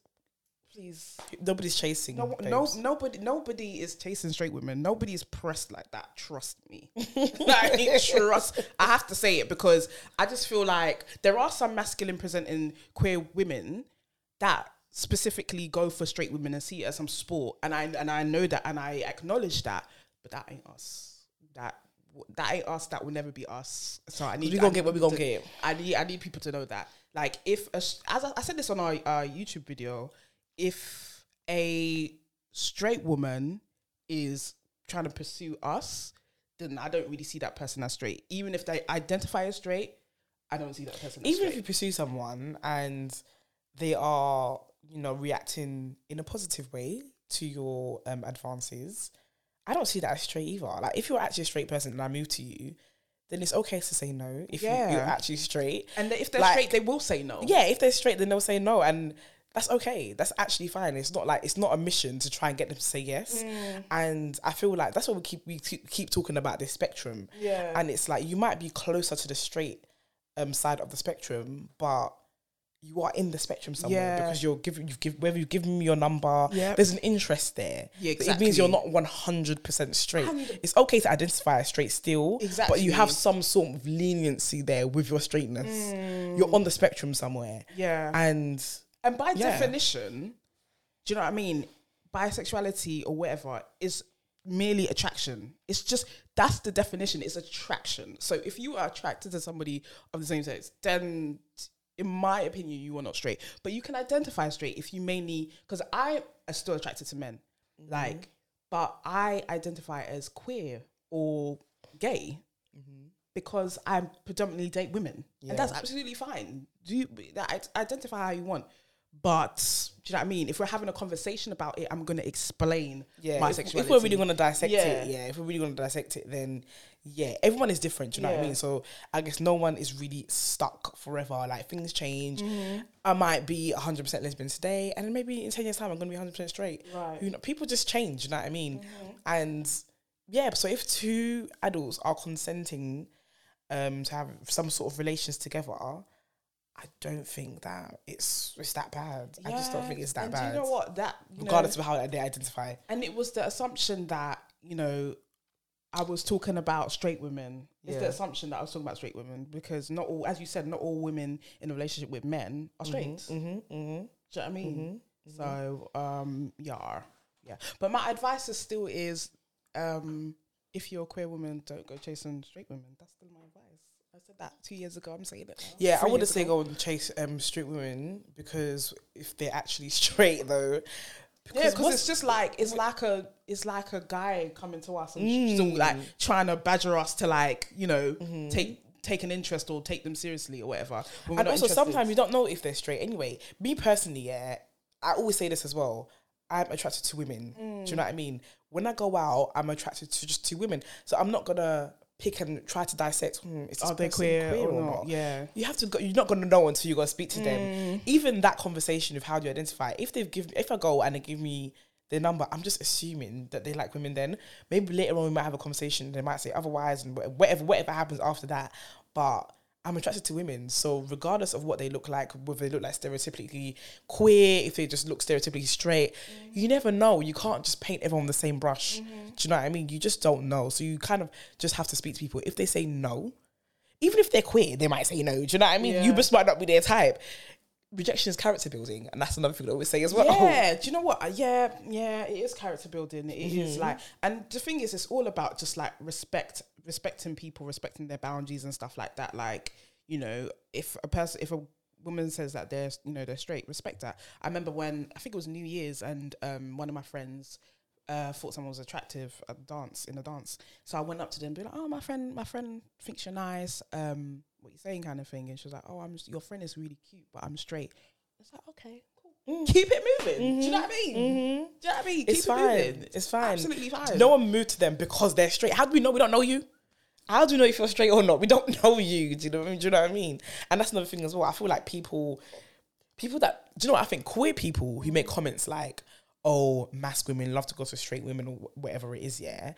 S1: please.
S2: Nobody's chasing.
S1: No, no, nobody, nobody is chasing straight women. Nobody is pressed like that. Trust me. like, trust. I have to say it because I just feel like there are some masculine presenting queer women that specifically go for straight women and see it as some sport, and I and I know that and I acknowledge that, but that ain't us. That that ain't us. That will never be us. So I need.
S2: we gonna
S1: need
S2: get what we gonna
S1: to-
S2: get.
S1: I need I need people to know that. Like if a, as I, I said this on our uh, YouTube video, if a straight woman is trying to pursue us, then I don't really see that person as straight. Even if they identify as straight, I don't see that person as
S2: Even if you pursue someone and they are, you know, reacting in a positive way to your um, advances, I don't see that as straight either. Like, if you're actually a straight person and I move to you, then it's okay to say no if you,
S1: Yeah.
S2: you're actually straight.
S1: and if they're
S2: like-
S1: straight, they will say no.
S2: Yeah, if they're straight, then they'll say no, and that's okay. That's actually fine. It's not like it's not a mission to try and get them to say yes.
S1: Mm.
S2: And I feel like that's what we keep we keep keep talking about this spectrum.
S1: Yeah.
S2: and it's like you might be closer to the straight um side of the spectrum, but you are in the spectrum somewhere
S1: Yeah.
S2: because you're giving you've given whether you've given me your number.
S1: Yep.
S2: there's an interest there.
S1: Yeah,
S2: But It means you're not one hundred percent straight.
S1: And-
S2: it's okay to identify as straight still, but you have some sort of leniency there with your straightness.
S1: Mm.
S2: You're on the spectrum somewhere,
S1: yeah.
S2: and
S1: And by
S2: Yeah.
S1: definition, do you know what I mean? Bisexuality or whatever is merely attraction. It's just that's the definition. It's attraction. So if you are attracted to somebody of the same sex, then in my opinion, you are not straight. But you can identify straight if you mainly because I am still attracted to men.
S2: Mm-hmm.
S1: Like, but I identify as queer or gay because I predominantly date women,
S2: Yeah.
S1: and that's absolutely fine. Do you that identify how you want? But do you know what I mean? If we're having a conversation about it, I'm going to explain
S2: yeah,
S1: my
S2: if,
S1: sexuality.
S2: if we're really gonna dissect
S1: Yeah.
S2: it, yeah, if we're really gonna dissect it, then yeah, everyone is different. Do you know what I mean? So I guess no one is really stuck forever. Like things change.
S1: Mm-hmm.
S2: I might be 100 percent lesbian today, and then maybe in 10 years time I'm gonna be 100 percent straight.
S1: Right. Mm-hmm.
S2: You know, people just change. You know what I mean? And yeah, so if two adults are consenting um to have some sort of relations together. I don't think that it's it's that bad. I just don't think it's that
S1: and
S2: bad.
S1: Do you know what that
S2: Regardless
S1: know,
S2: of how they identify.
S1: and it was the assumption that you know I was talking about straight women. It's the assumption that I was talking about straight women because not all, as you said, not all women in a relationship with men are straight.
S2: Mm-hmm, mm-hmm.
S1: Do you know what I mean? So um yeah. Yeah. But my advice is still is um if you're a queer woman, don't go chasing straight women. That's still my advice. I said that two years ago. I'm saying it now.
S2: Yeah, I wouldn't say
S1: ago.
S2: go and chase um straight women because if they're actually straight though,
S1: Yeah, because it's just like it's like a it's like a guy coming to us and
S2: Mm.
S1: still like trying to badger us to like you know
S2: Mm-hmm.
S1: take take an interest or take them seriously or whatever.
S2: and also
S1: interested.
S2: sometimes you don't know if they're straight. Anyway, me personally, yeah, I always say this as well. I'm attracted to women. Do
S1: Mm.
S2: you know what I mean? When I go out, I'm attracted to just two women. So I'm not gonna pick and try to dissect. Hmm, is
S1: are they
S2: person
S1: queer, or, not? Yeah.
S2: You have to go. You're not gonna know until you go speak to
S1: Mm.
S2: them. Even that conversation of how do you identify? If they've given, if I go and they give me their number, I'm just assuming that they like women. Then maybe later on we might have a conversation. They might say otherwise, and whatever whatever happens after that. But I'm attracted to women, so regardless of what they look like, whether they look like stereotypically queer, if they just look stereotypically straight, you mm-hmm. never know. You can't just paint everyone with the same brush. Do mm-hmm. you know what I mean? You just don't know. So you kind of just have to speak to people. If they say no, even if they're queer, they might say no. Do you know what I mean? You just might not be their type. Rejection is character building, and that's another thing I always say as well.
S1: Yeah, do you know what? Uh, Yeah, yeah, it is character building. It is
S2: Mm-hmm.
S1: like, and the thing is, it's all about just like respect, respecting people, respecting their boundaries and stuff like that. Like, you know, if a person, if a woman says that they're, you know, they're straight, respect that. I remember when I think it was New Year's, and um, one of my friends uh, thought someone was attractive at the dance in a dance. So I went up to them, and be like, "Oh, my friend, my friend thinks you're nice. Um, what you're saying, kind of thing." And she was like, "Oh, I'm just, your friend is really cute, but I'm straight." It's like, okay, cool. Keep it moving. Do you know what I mean? Do you know what I mean?
S2: Mm-hmm. It's
S1: Keep
S2: fine.
S1: it moving.
S2: It's fine.
S1: Absolutely fine.
S2: No one moved to them because they're straight. How do we know we don't know you? How do we know if you're straight or not? We don't know you. Do you know? what I mean? Do you know what I mean? And that's another thing as well. I feel like people, people that do you know what I think? Queer people who make comments like, "Oh, mask women love to go to straight women or whatever it is." Yeah,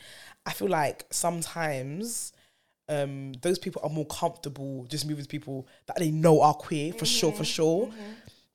S2: I feel like sometimes. Um, those people are more comfortable just moving to people that they know are queer for sure, for sure.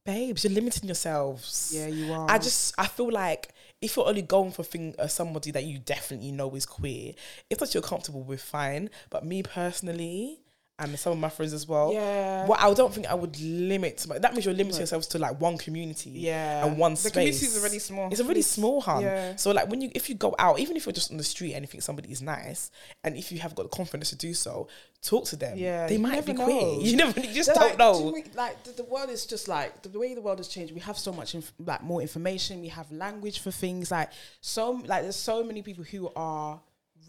S2: babes, you're limiting yourselves.
S1: Yeah, you are.
S2: I just I feel like if you're only going for thing uh, somebody that you definitely know is queer, if that you're comfortable with, fine. But me personally, and some of my friends as well,
S1: Yeah.
S2: Well, I don't think I would limit. My, that means you're limiting yourselves to like one community,
S1: Yeah.
S2: and one
S1: The
S2: space.
S1: community is already small.
S2: It's already
S1: It's-
S2: small, hun.
S1: yeah.
S2: So like when you if you go out, even if you're just on the street and you think somebody is nice, and if you have got the confidence to do so, talk to them.
S1: Yeah,
S2: they might be queer. You never, you just
S1: They're
S2: don't
S1: like,
S2: know.
S1: do mean- like the, the world is just like the, the way the world has changed. We have so much, inf- like more information. We have language for things. Like so, like there's so many people who are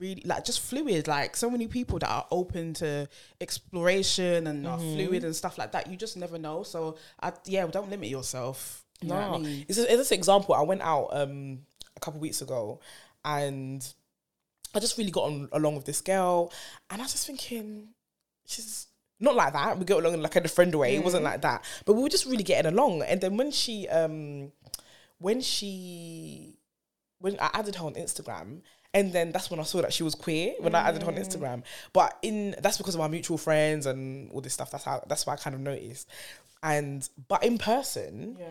S1: really like just fluid. Like so many people that are open to exploration and are
S2: Mm-hmm.
S1: fluid and stuff like that. You just never know. So I, yeah, don't limit yourself. You know I
S2: No,
S1: mean?
S2: it's, a, it's this example. I went out um a couple weeks ago, and I just really got on along with this girl, and I was just thinking, she's not like that. We get along in like a friend way. It wasn't like that, but we were just really getting along. And then when she um when she when I added her on Instagram. And then that's when I saw that she was queer when I added her on mm. Instagram. But in that's because of our mutual friends and all this stuff. That's how that's why I kind of noticed. And but in person,
S1: Yeah.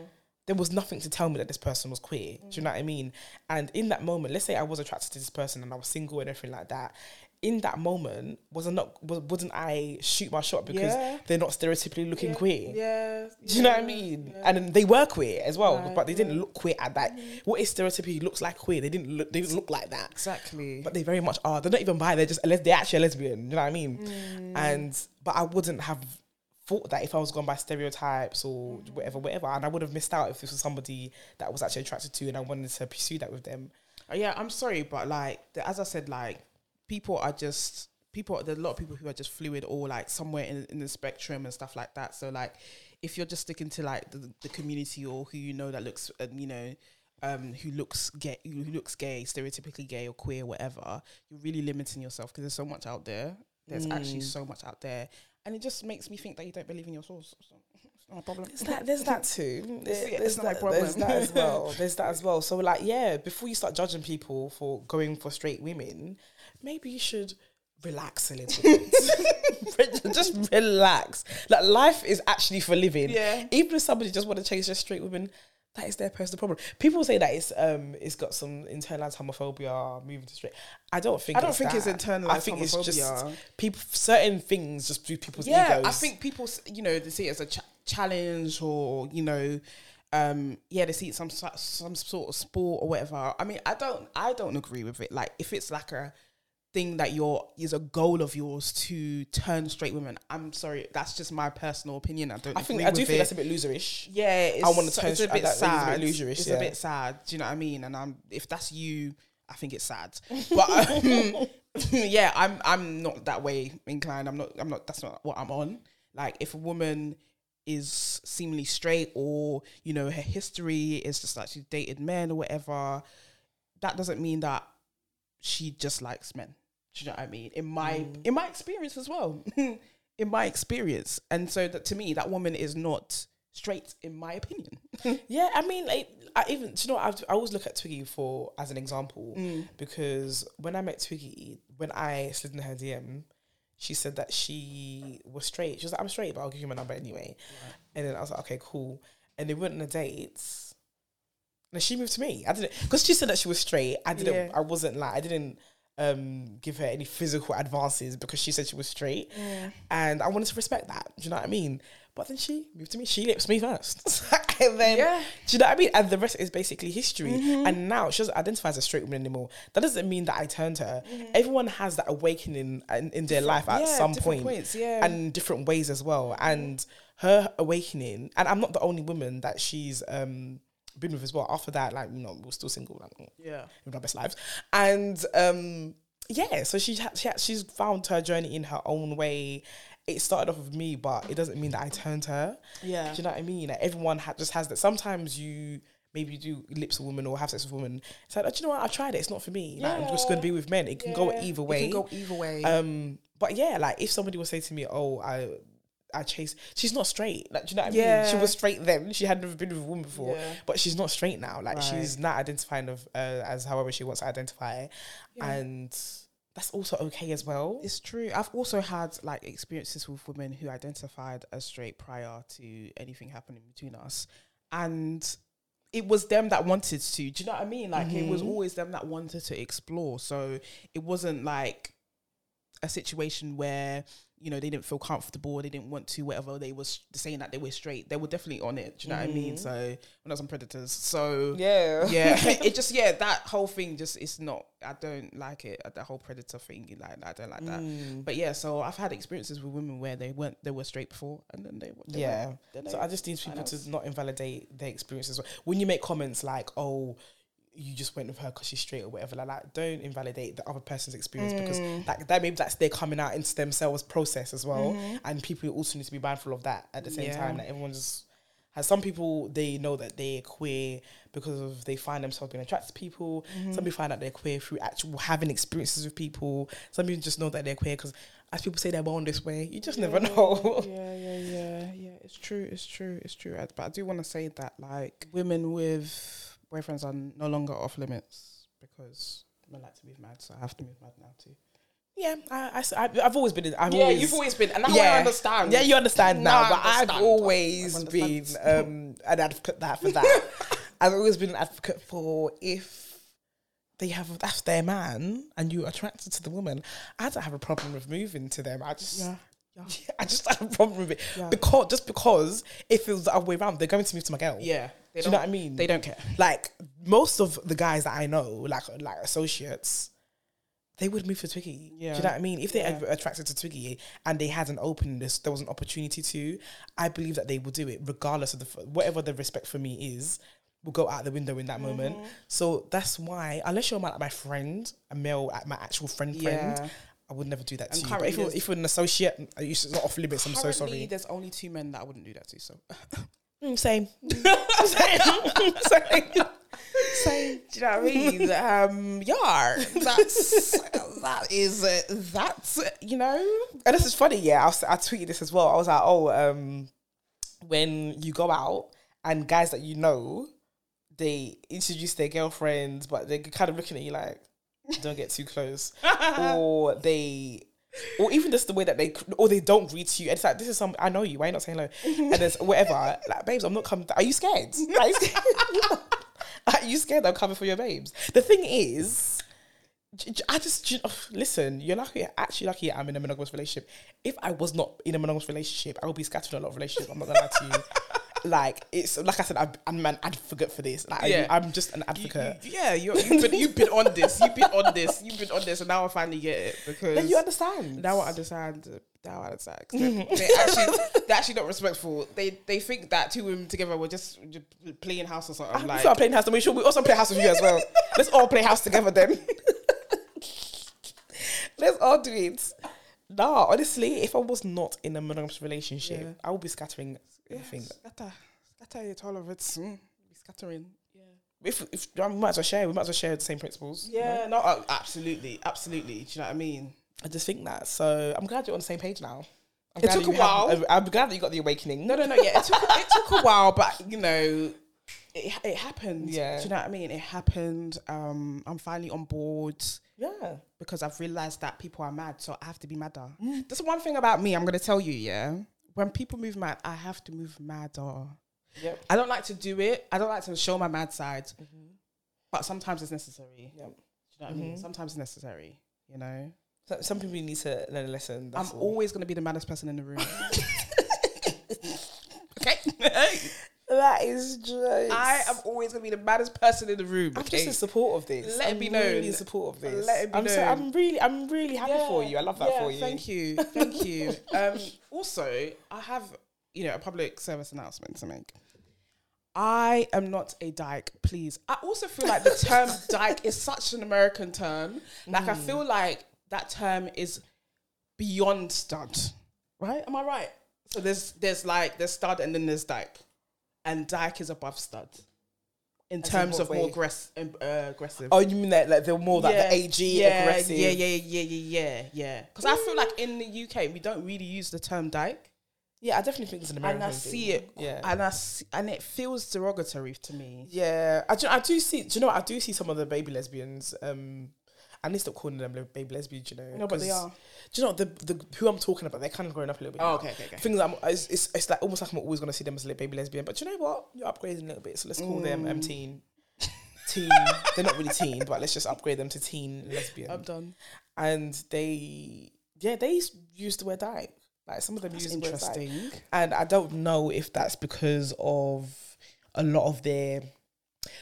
S2: there was nothing to tell me that this person was queer. Do you know what I mean? And in that moment, let's say I was attracted to this person and I was single and everything like that. In that moment, was I not was, wouldn't I shoot my shot because
S1: Yeah.
S2: they're not stereotypically looking queer?
S1: Yeah.
S2: Do you know what I mean? And they were queer as well,
S1: Right,
S2: but they didn't look queer at that. What is stereotypically looks like queer? They didn't look. They didn't look like that.
S1: Exactly.
S2: But they very much are. They're not even bi. They're just they're actually a lesbian. You know what I mean?
S1: Mm.
S2: And but I wouldn't have thought that if I was gone by stereotypes or
S1: Mm.
S2: whatever, whatever, and I would have missed out if this was somebody that I was actually attracted to and I wanted to pursue that with them.
S1: Uh, yeah, I'm sorry, but like as I said, like people are just people. There's a lot of people who are just fluid or like somewhere in, in the spectrum and stuff like that. So like, if you're just sticking to like the, the community or who you know that looks, uh, you know. Um, who looks gay? Who looks gay, stereotypically gay or queer, whatever. You're really limiting yourself because there's so much out there. There's actually so much out there, and it just makes me think that you don't believe in your source. So it's not a problem.
S2: There's that. There's that too.
S1: It's-
S2: There-
S1: yeah,
S2: there's,
S1: my
S2: that,
S1: problem.
S2: there's that as well. There's that as well. So like, yeah, before you start judging people for going for straight women, maybe you should relax a little bit. just relax. Like life is actually for living.
S1: Yeah.
S2: Even if somebody just want to chase just straight women, that is their personal problem. People say that it's um it's got some internalized homophobia moving to straight. I don't think
S1: I don't
S2: it's
S1: think it's
S2: that.
S1: internalized
S2: I think it's just people certain things just do people's
S1: yeah,
S2: egos.
S1: I think people, you know, they see it as a ch- challenge or you know, um, yeah, they see it some some sort of sport or whatever. I mean, I don't, I don't agree with it. Like, if it's like a thing that you're is a goal of yours to turn straight women, I'm sorry, that's just my personal opinion. I don't.
S2: I think I do think
S1: it.
S2: that's a bit loserish.
S1: Yeah, it's,
S2: I wanna
S1: so-
S2: turn
S1: it's a bit sad.
S2: is a bit
S1: It's
S2: yeah.
S1: a bit sad. Do you know what I mean? And I'm if that's you, I think it's sad. But um, yeah, I'm I'm not that way inclined. I'm not. I'm not. That's not what I'm on. Like if a woman is seemingly straight or you know her history is just like she dated men or whatever, that doesn't mean that she just likes men. Do you know what I mean? In my in my experience as well. in my experience. And so that to me, that woman is not straight in my opinion.
S2: Yeah, I mean, like, I even do you know I, I always look at Twiggy for as an example
S1: Mm.
S2: because when I met Twiggy, when I slid in her DM, she said that she was straight. She was like, "I'm straight, but I'll give you my number anyway." And then I was like, "Okay, cool." And they went on a date. And she moved to me. I didn't because she said that she was straight. I didn't.
S1: Yeah.
S2: I wasn't like I didn't um give her any physical advances because she said she was straight, and I wanted to respect that. Do you know what I mean? But then she moved to me. She lips me first, and then
S1: Yeah.
S2: do you know what I mean? And the rest is basically history. And now she doesn't identify as a straight woman anymore. That doesn't mean that I turned her. Everyone has that awakening in, in their life at
S1: yeah,
S2: some point,
S1: points, yeah.
S2: and different ways as well. And her awakening, and I'm not the only woman that she's um been with as well. After that, like you know, we're still single, like
S1: Yeah.
S2: living our best lives. And um, yeah, so she, ha- she ha- she's found her journey in her own way. It started off with me, but it doesn't mean that I turned her.
S1: Yeah.
S2: Do you know what I mean? Like everyone ha- just has that. Sometimes you maybe you do lips with women or have sex with women. It's like, oh, do you know what? I tried it. It's not for me. Like, I'm just gonna be with men. It can go
S1: Yeah.
S2: either
S1: It
S2: way.
S1: can go either way.
S2: Um, but yeah, like if somebody would say to me, "Oh, I." I chase. She's not straight. Like, do you know what I mean? She was straight then. She had never been with a woman before,
S1: Yeah.
S2: but she's not straight now. Like,
S1: Right.
S2: she's not identifying of uh, as however she wants to identify, and that's also okay as well.
S1: It's true. I've also had like experiences with women who identified as straight prior to anything happening between us, and it was them that wanted to. Do you know what I mean? Like it was always them that wanted to explore. So it wasn't like a situation where you know they didn't feel comfortable, they didn't want to, whatever. They was saying that they were straight. They were definitely on it. Do you know what I mean? So when I was on predators, so
S2: Yeah.
S1: yeah, it just yeah that whole thing just it's not. I don't like it. uh, That whole predator thing, like I don't like that.
S2: Mm.
S1: But yeah, so I've had experiences with women where they weren't they were straight before, and then they, they
S2: yeah.
S1: then
S2: So I just need people to not invalidate their experiences. When you make comments like, "Oh, you just went with her because she's straight or whatever," like that, don't invalidate the other person's experience because mm. that that maybe that's their coming out into themselves process as well, mm-hmm. and people also need to be mindful of that at the same
S1: Yeah.
S2: time. That everyone just has some people they know that they're queer because of they find themselves being attracted to people. Mm-hmm. Some people find out they're queer through actual having experiences with people. Some people just know that they're queer because as people say they're born this way, you just never know.
S1: yeah, yeah, yeah, yeah. It's true. It's true. It's true. But I do want to say that like women with boyfriends are no longer off limits because I like to move mad, so I have to move mad now too.
S2: Yeah, I, I, have always been. I've
S1: yeah,
S2: always,
S1: you've always been, and now
S2: yeah.
S1: I understand.
S2: Yeah, you understand
S1: Now
S2: now,
S1: I
S2: but I've always
S1: I
S2: been um, an advocate that for that. I've always been an advocate for if they have that's their man and you're attracted to the woman. I don't have a problem with moving to them. I just.
S1: Yeah. Yeah.
S2: I just have a problem with it
S1: Yeah.
S2: because just because it feels the other way around, they're going to move to my girl.
S1: Yeah. They
S2: Do you know what I mean?
S1: They don't care.
S2: like most of the guys that I know, like like associates, they would move to Twiggy. Do you know what I mean? If they
S1: Yeah.
S2: attracted to Twiggy and they had an openness, there was an opportunity to, I believe that they will do it regardless of the whatever the respect for me is. Will go out the window in that moment.
S1: Mm-hmm.
S2: So that's why, unless you're my, like my friend, a male, like my actual friend, friend, I would never do that
S1: And
S2: to you. But if you're, if you're an associate, uh, it's not off limits. I'm so sorry.
S1: There's only two men that I wouldn't do that to. So
S2: Mm, same. same. same. Same.
S1: Do you know what I mean? um, yeah, that's that is uh, that's uh, you know.
S2: And this is funny, yeah. I, was, I tweeted this as well. I was like, oh, um, when you go out and guys that you know, they introduce their girlfriends, but they're kind of looking at you like, don't get too close, or they. Or even just the way that they, or they don't greet you. And it's like, this is some, I know you, why are you not saying hello? And there's whatever. Like, babes, I'm not coming. Are you scared? Are you scared? Are you scared I'm coming for your babes? The thing is, I just listen. You're lucky, actually lucky. I'm in a monogamous relationship. If I was not in a monogamous relationship, I would be scattering a lot of relationships. I'm not gonna lie to you. Like it's like I said, I'm, I'm an advocate for this. Like
S1: Yeah.
S2: I, am just an advocate.
S1: you- yeah, you're, you've been you've been on this. You've been on this. You've been on this, and now I finally get it because
S2: then you understand.
S1: now I understand. Uh, now I understand. They, actually they're actually not respectful. They they think that two women together were just, just playing house or something.
S2: Ah, I'm
S1: like
S2: like, playing house. Then we should we also play house with you as well. Let's all play house together then. Let's all do it. Nah, honestly, if I was not in a monogamous relationship,
S1: Yeah.
S2: I would be scattering everything.
S1: scatter, scatter it all of it. Mm, be scattering. Yeah.
S2: If, if we might as well share, we might as well share the same principles. you know?
S1: Yeah, no, uh, absolutely, absolutely. Do you know what I mean?
S2: I just think that. So I'm glad you're on the same page now. I'm
S1: It
S2: glad
S1: took
S2: you
S1: a while.
S2: have- I'm glad that you got the awakening.
S1: No, no, no. Yeah, it took it took a while, but you know, it it happened.
S2: Yeah.
S1: Do you know what I mean? It happened. Um, I'm finally on board
S2: Yeah.
S1: because I've realized that people are mad, so I have to be madder. That's one thing about me. I'm gonna tell you. Yeah, when people move mad, I have to move madder.
S2: Yep.
S1: I don't like to do it. I don't like to show my mad side, but sometimes it's necessary.
S2: Yep.
S1: Do you know what I mean? Sometimes it's necessary. You know,
S2: So, some people need to learn a lesson. That's
S1: I'm
S2: all.
S1: always gonna be the maddest person in the room. okay.
S2: That is jokes.
S1: I am always gonna be the maddest person in the room.
S2: I'm
S1: okay?
S2: just in support of this.
S1: Let it
S2: I'm
S1: be
S2: Really in support of this.
S1: Let it be
S2: I'm, so. I'm really, I'm really happy for you. I love that
S1: yeah,
S2: for you.
S1: Thank you, thank you. Um, also, I have you know a public service announcement to make. I am not a dyke, please. I also feel like the term dyke is such an American term. Like I
S2: Mm.
S1: feel like that term is beyond stud. Right? Am I right? So there's there's like there's stud and then there's dyke, and dyke is above stud in
S2: As
S1: terms
S2: what
S1: of more aggress- um, uh, aggressive.
S2: Oh, you mean that like they're more like the AG
S1: yeah,
S2: aggressive?
S1: Yeah, yeah, yeah, yeah, yeah, yeah. Because I feel like in the UK we don't really use the term dyke,
S2: Yeah, I definitely think it's an American
S1: and I
S2: thing.
S1: see it,
S2: Yeah.
S1: and I see, and it feels derogatory to me.
S2: Yeah, I do, I do see. Do you know what? I do see some of the baby lesbians. Um, I need to stop calling them baby lesbians. You know,
S1: No, but they are.
S2: Do you know the the who I'm talking about? They're kind of growing up a little bit.
S1: Oh, okay, okay, okay.
S2: Things I'm it's, it's it's like almost like I'm always gonna see them as a baby lesbian. But you know what? You're upgrading a little bit, so let's call them
S1: Mm.
S2: um teen. Teen. They're not really teen, but let's just upgrade them to teen lesbian.
S1: I'm done.
S2: and they yeah they used to wear dyke. Like some of them
S1: That's
S2: used to wear dyke.
S1: interesting.
S2: and I don't know if that's because of a lot of their.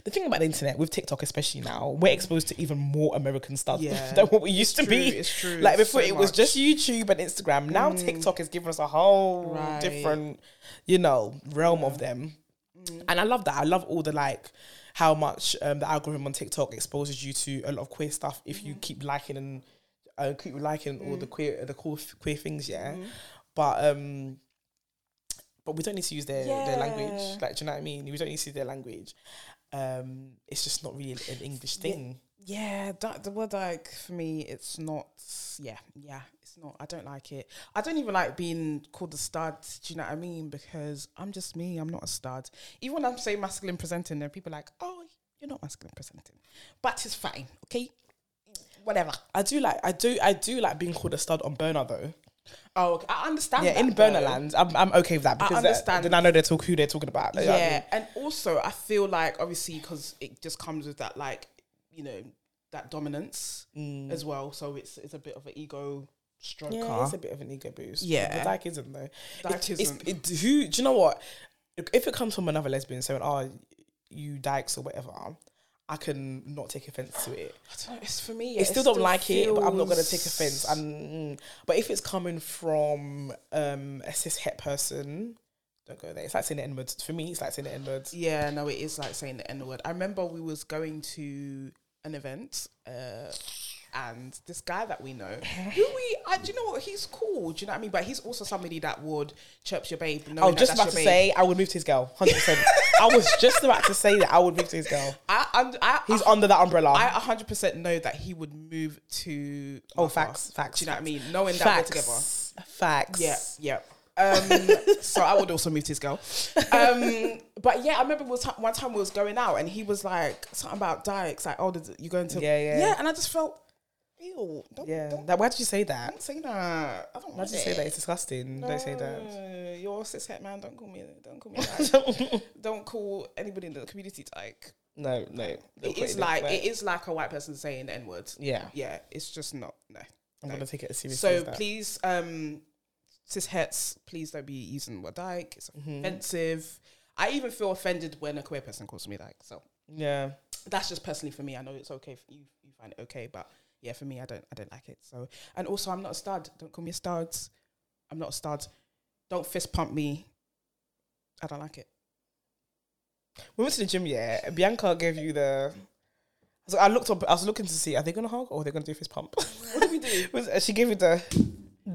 S2: The thing about the internet with TikTok, especially now, we're exposed to even more American stuff
S1: Yeah.
S2: than what we used to
S1: True,
S2: be.
S1: it's true.
S2: Like before,
S1: so
S2: it was
S1: much.
S2: just YouTube and Instagram. Now
S1: Mm.
S2: TikTok has given us a whole
S1: Right.
S2: different, you know, realm of them.
S1: Mm.
S2: And I love that. I love all the like how much um, the algorithm on TikTok exposes you to a lot of queer stuff if
S1: Mm-hmm.
S2: you keep liking and uh, keep liking all
S1: Mm.
S2: the queer the cool queer things. Yeah,
S1: Mm-hmm.
S2: but um, but we don't need to use their their language. Like, do you know what I mean? We don't need to use their language. Um, it's just not really an English thing.
S1: Yeah, that, the word like for me, it's not. Yeah, yeah, it's not. I don't like it. I don't even like being called a stud. Do you know what I mean? Because I'm just me. I'm not a stud. Even when I'm saying masculine presenting, then people are like, "Oh, you're not masculine presenting," but it's fine. Okay, whatever.
S2: I do like I do I do like being called a stud on burner though.
S1: Oh, okay. I understand.
S2: yeah,
S1: that,
S2: in burner
S1: though.
S2: land, I'm I'm okay with that because that-
S1: understand.
S2: then I know they're talk who they're talking about. You know I
S1: Yeah,
S2: mean?
S1: and also I feel like obviously because it just comes with that like you know that dominance
S2: Mm.
S1: as well. So it's it's a bit of an ego stroker.
S2: Yeah, it's a bit of an ego boost.
S1: Yeah.
S2: the dyke isn't though.
S1: Dyke
S2: It-
S1: isn't.
S2: It, who do you know what? If it comes from another lesbian saying, "Oh, you dykes" or whatever, I can not take offense to it.
S1: I don't know, it's for me.
S2: I still don't like it, but I'm not gonna take offense. And mm, but if it's coming from um, a cis het person, don't go there. It's like saying the N words. For me, it's like saying the N words.
S1: Yeah, no, it is like saying the N word. I remember we was going to an event, uh, and this guy that we know, who we, I, do you know what? He's cool. Do you know what I mean? But he's also somebody that would chirp your babe.
S2: I was just about to
S1: babe.
S2: say I would move to his girl, hundred percent. I was just about to say that I would move to his girl.
S1: I, I'm, I,
S2: He's
S1: I,
S2: under that umbrella.
S1: I 100% know that he would move to.
S2: oh, facts, facts.
S1: Do you know what I mean? Knowing that we're together.
S2: facts, facts.
S1: Yeah, yeah. Um, so I would also move to his girl. Um, but yeah, I remember was one time we was going out and he was like something about dykes, like, oh, did you going to?
S2: Yeah, yeah.
S1: yeah. And I just felt, ew, don't,
S2: yeah.
S1: don't,
S2: That, why did you say that?
S1: don't say that. I don't
S2: Why did you say that? It's disgusting. Don't say that.
S1: No, You're a cis het man. Don't call me. Don't call me. That. don't call anybody in the community dyke.
S2: No, no.
S1: It is like it is like a white person saying the n word.
S2: Yeah,
S1: Yeah, it's just not no.
S2: I'm
S1: no.
S2: gonna take it as seriously.
S1: So please, um, cis hets, please don't be using word dyke. It's
S2: Mm-hmm.
S1: offensive. I even feel offended when a queer person calls me dyke. So
S2: yeah,
S1: that's just personally for me. I know it's okay if you you find it okay, but yeah, for me, I don't I don't like it. So and also, I'm not a stud. Don't call me a stud. I'm not a stud. Don't fist pump me. I don't like it.
S2: we went to the gym. Yeah, Bianca gave you the. So I looked up. I was looking to see are they gonna hug or are they gonna do a fist pump?
S1: What did we do?
S2: She gave you the.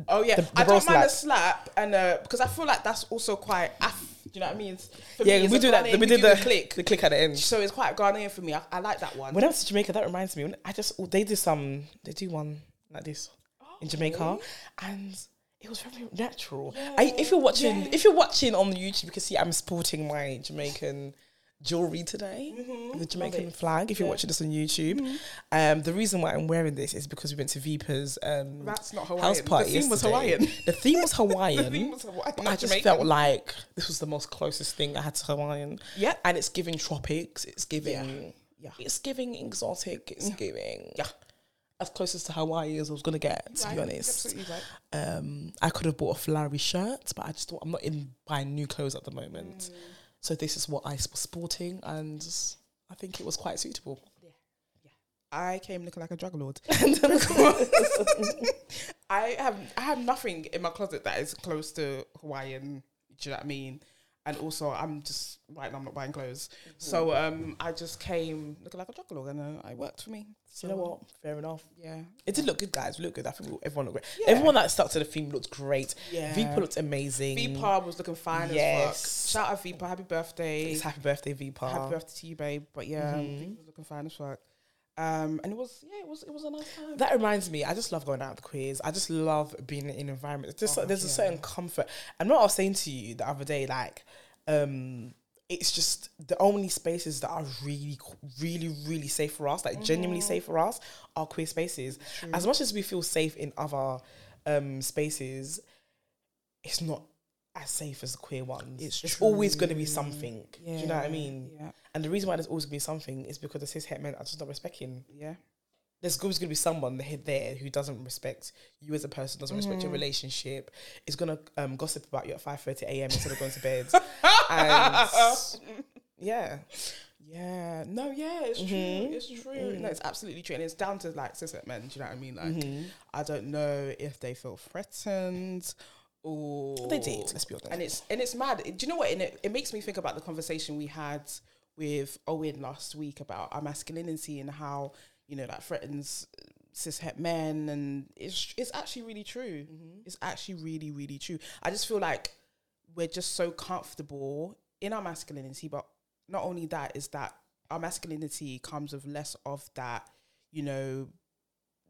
S1: Oh yeah,
S2: The- the
S1: I don't mind a slap, and uh, because I feel like that's also quite. Af- do you know what I mean? For
S2: Yeah,
S1: me,
S2: we do that.
S1: Ghanaian-
S2: We did
S1: do
S2: the
S1: click.
S2: The click at the end.
S1: So it's quite Ghanaian for me. I, I like that one.
S2: When I was in Jamaica, that reminds me. I just they do some. They do one like this in Jamaica, and it was very natural. I, if you're watching, if you're watching on YouTube, you can see I'm sporting my Jamaican jewelry today, the Jamaican flag. If you're watching this on YouTube, um, the reason why I'm wearing this is because we went to Vipa's um,
S1: That's not Hawaiian.
S2: house party.
S1: The theme was. Hawaiian.
S2: The theme was Hawaiian.
S1: The theme was Hawaiian,
S2: but I just
S1: Jamaican.
S2: felt like this was the most closest thing I had to Hawaiian.
S1: Yeah.
S2: and it's giving tropics. It's giving.
S1: Yeah.
S2: It's giving exotic. It's giving.
S1: Yeah.
S2: As close as to Hawaii as I was gonna get, to
S1: Right,
S2: be honest.
S1: absolutely right.
S2: Um, I could have bought a flowery shirt, but I just thought I'm not in buying new clothes at the moment.
S1: Mm.
S2: So this is what I was sporting, and I think it was quite suitable.
S1: I came looking like a drug lord. I have I have nothing in my closet that is close to Hawaiian. Do you know what I mean? And also, I'm just right now. I'm not buying clothes, so um, I just came looking like a drug and uh, it worked for me. So,
S2: you know what? Fair enough.
S1: Yeah,
S2: It did look good, guys. We looked good. I think we- everyone looked great.
S1: Yeah.
S2: Everyone that stuck to the theme looked great.
S1: Yeah.
S2: Vipa looked amazing.
S1: Vipa was looking fine
S2: Yes.
S1: as fuck. Shout out Vipa, happy birthday,
S2: It's happy birthday, Vipa.
S1: happy birthday to you, babe. But yeah,
S2: Mhm.
S1: Vipa was looking fine as fuck. Um, and it was yeah, it was it was a nice time.
S2: That reminds me, I just love going out with queers. I just love being in environments. Just
S1: Oh,
S2: there's a certain comfort. And what I was saying to you the other day, like, um, it's just the only spaces that are really, really, really safe for us, like genuinely safe for us, are queer spaces. As much as we feel safe in other um, spaces, it's not as safe as the queer ones.
S1: It's
S2: It's always going to be something. Do you know what I mean?
S1: Yeah.
S2: And the reason why there's always to be something is because the cis het men are just not respecting.
S1: Yeah.
S2: There's always going to be someone there- there who doesn't respect you as a person, doesn't respect your relationship, is going to um, gossip about you at 5.30 a.m. instead of going to bed. and yeah.
S1: Yeah, no, yeah, it's
S2: Mm-hmm.
S1: true. It's true. No, it's absolutely true, and it's down to like cis men. Do you know what I mean? Like,
S2: Mm-hmm.
S1: I don't know if they feel threatened or
S2: They did, let's be honest.
S1: And it's and it's mad. Do you know what? And it, it makes me think about the conversation we had with Owen last week about our masculinity and how you know that threatens cis het men, and it's it's actually really true.
S2: Mm-hmm.
S1: It's actually really really true. I just feel like we're just so comfortable in our masculinity, but not only that is that our masculinity comes with less of that, you know,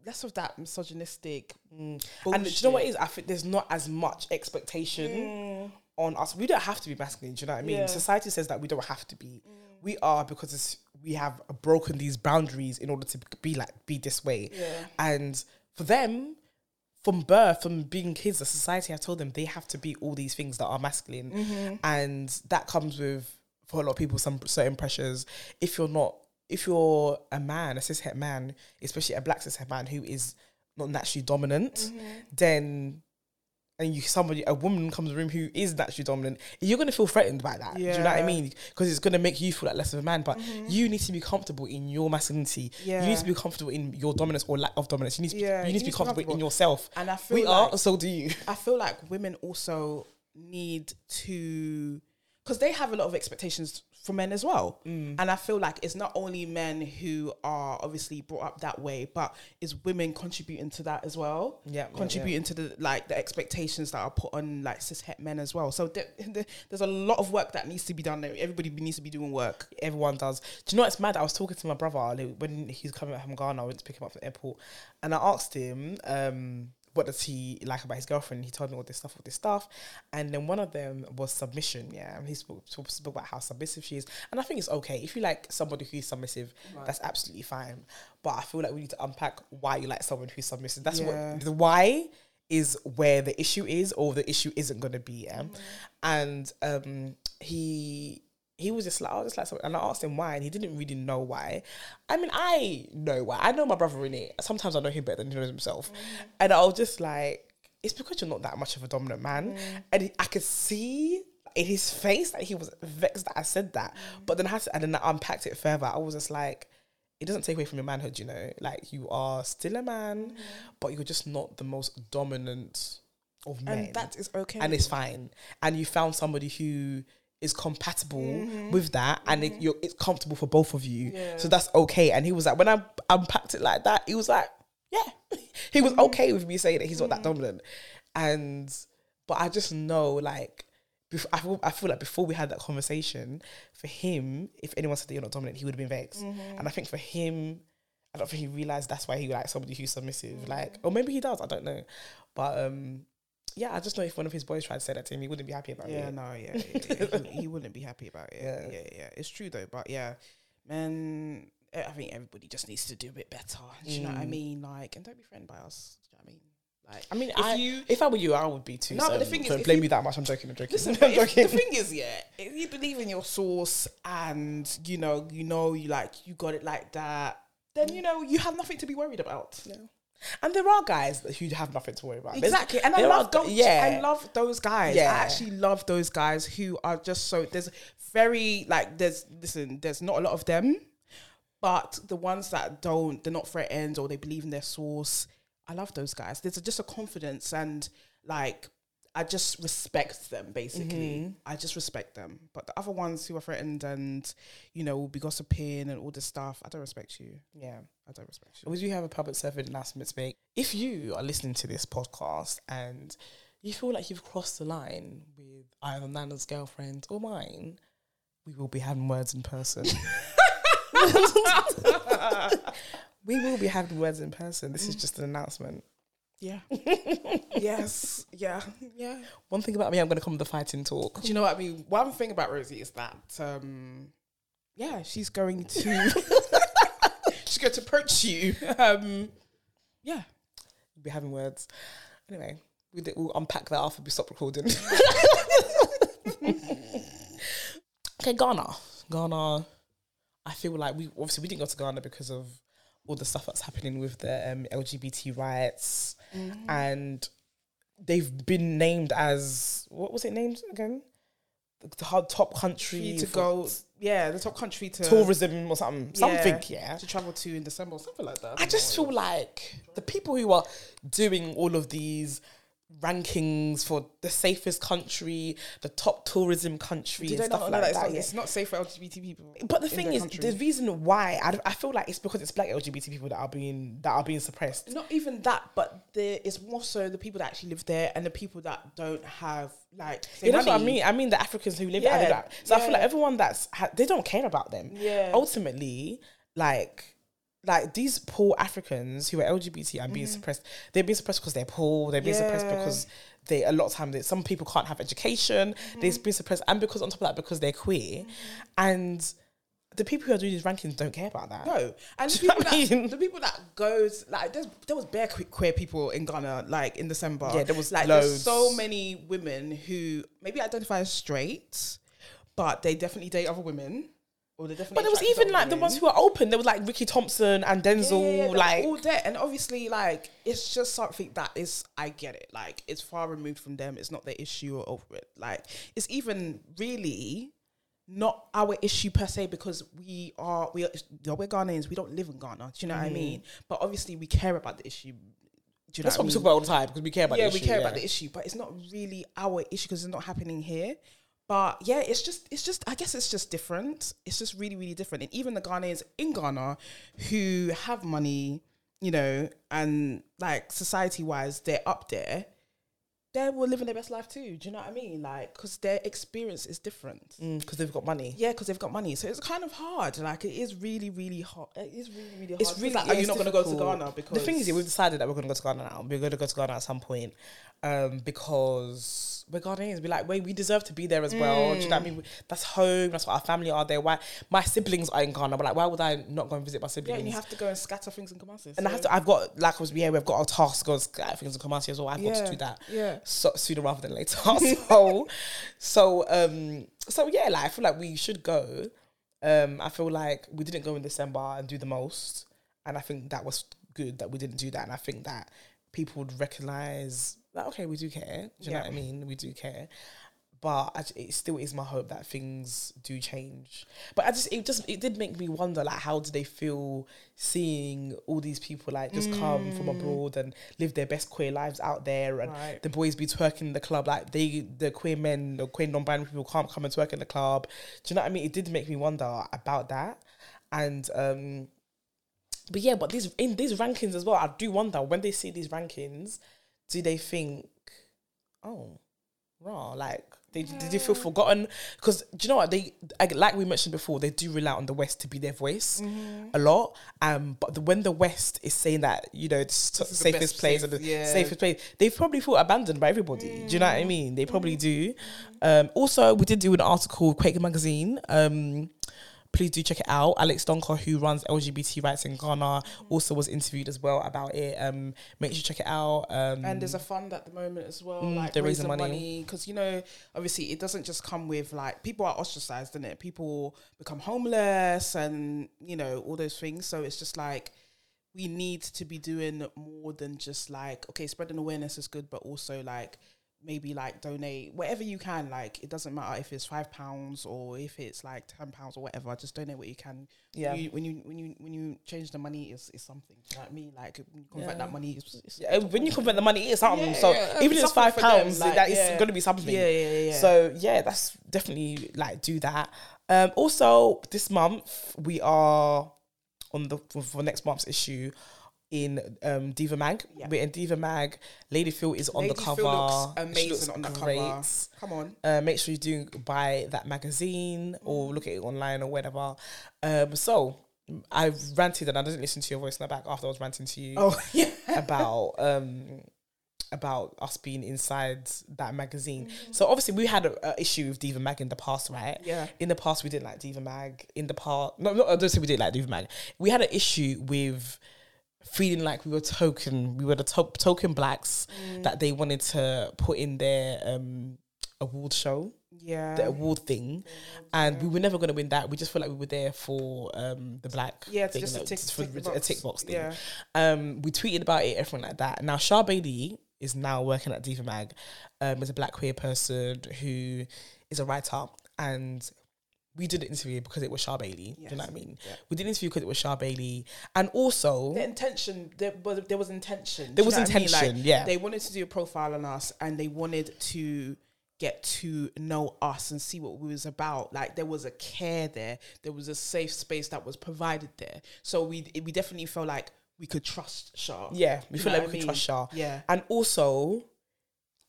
S1: less of that misogynistic.
S2: And do you know what is? I think there's not as much expectation on us. We don't have to be masculine. Do you know what I mean?
S1: Yeah.
S2: Society says that we don't have to be. We are because it's, we have broken these boundaries in order to be like be this way.
S1: Yeah.
S2: And for them, from birth, from being kids, the society has told them they have to be all these things that are masculine,
S1: Mm-hmm.
S2: and that comes with for a lot of people some certain pressures. If you're not, if you're a man, a cishet man, especially a black cishet man who is not naturally dominant,
S1: Mm-hmm.
S2: then and you somebody a woman comes in the room who is naturally dominant, you're gonna feel threatened by that. Do you know what I
S1: Mm-hmm.
S2: mean? Because it's gonna make you feel like less of a man. But you need to be comfortable in your masculinity.
S1: Yeah.
S2: You need to be comfortable in your dominance or lack of dominance. You need to be,
S1: Yeah,
S2: you need to be comfortable, in yourself.
S1: And I feel
S2: We
S1: like,
S2: are, so do you.
S1: I feel like women also need to, because they have a lot of expectations for men as well.
S2: Mm.
S1: And I feel like it's not only men who are obviously brought up that way, but is women contributing to that as well.
S2: Yeah, yeah,
S1: contributing to the like the expectations that are put on like cis het men as well. So there, there- there's a lot of work that needs to be done. there. Everybody needs to be doing work.
S2: Everyone does. Do you know what's mad? I was talking to my brother like, when he's coming from Ghana. I went to pick him up from the airport, and I asked him, um, "What does he like about his girlfriend?" He told me all this stuff, all this stuff, and then one of them was submission. Yeah, and he spoke, spoke, about how submissive she is, and I think it's okay if you like somebody who's submissive. That's absolutely fine. But I feel like we need to unpack why you like someone who's submissive. That's
S1: Yeah.
S2: what the why is where the issue is, or the issue isn't going to be. Yeah? And um, he he was just like, I was just like, something. and I asked him why, and he didn't really know why. I mean, I know why. I know my brother in it. Sometimes I know him better than he knows himself, mm. and I was just like, it's because you're not that much of a dominant man, mm. and he- I could see in his face that he was vexed that I said that. Mm. But then I had to, and then I unpacked it further. I was just like. It doesn't take away from your manhood, you know. Like you are still a man, but you're just not the most dominant of men
S1: And that is okay.
S2: and it's fine. And you found somebody who is compatible
S1: Mm-hmm.
S2: with that, and it, you're, it's comfortable for both of you.
S1: Yeah.
S2: So that's okay. And he was like, when I unpacked it like that, he was like, yeah, he was
S1: Mm-hmm.
S2: okay with me saying that he's not that dominant. And but I just know like. bef- I feel, I feel like before we had that conversation, for him, if anyone said that you're not dominant, he would have been vexed.
S1: Mm-hmm.
S2: And I think for him, I don't think he realized that's why he likes somebody who's submissive.
S1: Mm.
S2: Like, or maybe he does. I don't know. But um, yeah, I just know if one of his boys tried to say that to him, he wouldn't be happy about
S1: Yeah,
S2: it.
S1: no, yeah, yeah, yeah. he, wouldn't- he wouldn't be happy about it.
S2: Yeah.
S1: Yeah. yeah, It's true though, but yeah, man, eh, I think everybody just needs to do a bit better. Do you know what I
S2: Mm.
S1: mean? Like, and don't be threatened by us. Do you know what I mean? Like,
S2: I mean,
S1: if
S2: I,
S1: you
S2: if I were you, I would be too.
S1: No,
S2: so
S1: but the thing is,
S2: don't
S1: if
S2: blame
S1: you-
S2: me that much. I'm joking. I'm joking.
S1: Listen,
S2: I'm joking.
S1: the thing is, yeah, if you believe in your source and you know, you know, you like, you got it like that, then you know, you have nothing to be worried about.
S2: And there are guys who have nothing to worry about.
S1: Exactly, and I love
S2: are-
S1: those.
S2: Yeah,
S1: I love those guys.
S2: Yeah.
S1: I actually love those guys who are just so. There's very like there's listen. There's not a lot of them, but the ones that don't, they're not threatened or they believe in their source. I love those guys. There's a, just a confidence and like I just respect them. Basically, mm-hmm. I just respect them. But the other ones who are threatened and you know will be gossiping and all this stuff, I don't respect you.
S2: yeah.
S1: I don't respect you.
S2: We do have a public service announcement to make. If you are listening to this podcast and you feel like you've crossed the line with either Nana's girlfriend or mine, we will be having words in person. we will be having words in person. This is just an announcement.
S1: Yeah. yes. Yeah. Yeah.
S2: One thing about me, I'm gonna come with the fighting talk.
S1: Do you know what I mean? One thing about Rosie is that, um, yeah, she's going to she's going to approach you. Um, yeah.
S2: We'll be having words. Anyway, we did, we'll unpack that after we stop recording. okay, Ghana. Ghana. I feel like we obviously we didn't go to Ghana because of all the stuff that's happening with the um, LGBT rights, Mm. and they've been named as what was it named again? The top country
S1: to go, yeah, the top country to
S2: tourism or something, something, yeah.
S1: to travel to in December or something like that.
S2: I just feel like the people who are doing all of these rankings for the safest country, the top tourism country, and stuff
S1: not know
S2: like
S1: that it's, not,
S2: yeah.
S1: it's not safe for LGBT people?
S2: But the thing is,
S1: country?
S2: the reason why I, I feel like it's because it's black LGBT people that are being that are being suppressed.
S1: not even that, but there is more so the people that actually live there and the people that don't have like
S2: Yeah, that's what I mean. I mean the Africans who live
S1: Yeah,
S2: there. So I feel like everyone that's ha- they don't care about them.
S1: Yeah.
S2: Ultimately, like like these poor Africans who are LGBT and being suppressed, they're being suppressed because they're poor. They're being suppressed
S1: Mm-hmm.
S2: Because they a lot of time they, some people can't have education.
S1: Mm-hmm.
S2: They're being suppressed, and because on top of that, because they're queer, and the people who are doing these rankings don't care about that.
S1: No, and the
S2: Do you know
S1: people that
S2: mean?
S1: the people that goes like there's there was bare que- queer people in Ghana like in December.
S2: Yeah, there was
S1: like
S2: loads.
S1: there's so many women who maybe identify as straight, but they definitely date other women,
S2: But there was even like the ones who were open. There was like Ricky Thompson and Denzel.
S1: Yeah, yeah, yeah,
S2: like
S1: all there, and obviously, like it's just something that is. I get it. Like it's far removed from them. It's not their issue or over it. Like it's even really not our issue per se because we are we are we're Ghanaians. We don't live in Ghana. Do you know what I mm. mean? But obviously, we care about the issue. Do you know
S2: that's
S1: what
S2: what
S1: I
S2: we talk about all the time because we care about.
S1: yeah, we
S2: issue,
S1: care about the issue, but it's not really our issue because it's not happening here. But yeah, it's just, it's just, I guess it's just different. It's just really, really different. And even the Ghanaians in Ghana who have money, you know, and like society wise, they're up there. They were living their best life too. Do you know what I mean? Like, because their experience is different.
S2: Mm, because they've got money.
S1: Yeah, because they've got money, so it's kind of hard. Like, it is really, really hard. It is really, really hard.
S2: It's really
S1: like,
S2: yeah,
S1: are you not going to go to. Ghana because
S2: the thing is, yeah, we've decided that we're going to go to Ghana now. We're going to go to Ghana at some point, um, because we're Ghanaians. We like wait, we deserve to be there as well. Do you know what I mean? That's home. That's what our family are there. Why my siblings are in Ghana? But like, why would I not go and visit my siblings?
S1: yeah, and you have to go and scatter things in Kumasi.
S2: and I have to. I've got like I was yeah, we've got our task to go and scatter things in Kumasi as well. I've got to do that.
S1: yeah.
S2: So sooner rather than later. so, so um, so yeah, like I feel like we should go. Um, I feel like we didn't go in December and do the most, and I think that was good that we didn't do that. And I think that people would recognize that okay, we do care. Do you know what I mean? We do care. But I, it still is my hope that things do change. But I just it just it did make me wonder like how do they feel seeing all these people like just come from abroad and live their best queer lives out there and
S1: Right.
S2: the boys be twerking in the club like they the queer men the queer non-binary people can't come and twerk in the club. Do you know what I mean? It did make me wonder about that. And um but yeah, but these in these rankings as well, I do wonder when they see these rankings, do they think, oh, raw, like they did they feel forgotten? Because do you know what they like we mentioned before, they do rely on the West to be their voice
S1: Mm-hmm.
S2: a lot. Um, but the, when the West is saying that you know it's t-
S1: the
S2: safest place and the
S1: yeah.
S2: safest place, they probably feel abandoned by everybody. Do you know
S1: Mm.
S2: what I mean? They probably do. Um, also, we did do an article, Quaker Magazine. Um, please do check it out. Alex Donkor, who runs LGBT rights in Ghana, also was interviewed as well about it. Um, make sure you check it out. Um,
S1: and there's a fund at the moment as well,
S2: Mm,
S1: like
S2: they're
S1: raising
S2: raising money.
S1: money because you know obviously it doesn't just come with like people are ostracized, in it? People become homeless and you know all those things. So it's just like we need to be doing more than just like okay, spreading awareness is good, but also like maybe like donate whatever you can. Like it doesn't matter if it's five pounds or if it's like ten pounds or whatever. Just donate what you can.
S2: Yeah.
S1: You, when you when you when you change the money, is is something. You know what I mean? Like when you convert
S2: Yeah.
S1: that money, it's, it's
S2: Yeah, when you convert the money, it's something.
S1: Yeah,
S2: so even if it's five
S1: them,
S2: pounds,
S1: like,
S2: that is going to be something.
S1: Yeah, yeah, yeah, yeah.
S2: So yeah, that's definitely like do that. Um, also, this month we are on the for, for next month's issue in um, Diva Mag.
S1: Yeah.
S2: We're in Diva Mag. Lady Phil is on
S1: Lady
S2: the cover.
S1: Phil looks
S2: She
S1: amazing
S2: looks
S1: on the
S2: great.
S1: cover. Come on.
S2: Uh, make sure you do buy that magazine or look at it online or whatever. Um, so I ranted and I didn't listen to your voice in the back after I was ranting to you
S1: Oh yeah.
S2: about um about us being inside that magazine. So obviously we had a, a issue with Diva Mag in the past, right?
S1: Yeah.
S2: In the past we didn't like Diva Mag. In the past, no, no, I don't say we didn't like Diva Mag. We had an issue with feeling like we were token, we were the to- token blacks that they wanted to put in their um award show
S1: Yeah.
S2: the award thing, and we were never going to win that. We just felt like we were there for um, the black
S1: Yeah, it's
S2: thing,
S1: just
S2: you
S1: a tick-
S2: just for
S1: tick the
S2: a
S1: box.
S2: tick box thing.
S1: Yeah.
S2: Um, we tweeted about it, everything like that. Now, Shah Bailey is now working at Diva Mag, um, as a black queer person who is a writer, and we did an interview because it was Shah Bailey. Do you know what I mean?
S1: Yeah.
S2: We did an interview because it was Shah Bailey, and also
S1: The intention there was there was intention.
S2: There was
S1: what I mean?
S2: intention,
S1: Like,
S2: yeah.
S1: They wanted to do a profile on us and they wanted to get to know us and see what we was about. Like there was a care there. There was a safe space that was provided there. So we we definitely felt like we could trust Shah.
S2: Yeah, we feel like we
S1: I mean?
S2: trust Shah.
S1: Yeah.
S2: And also,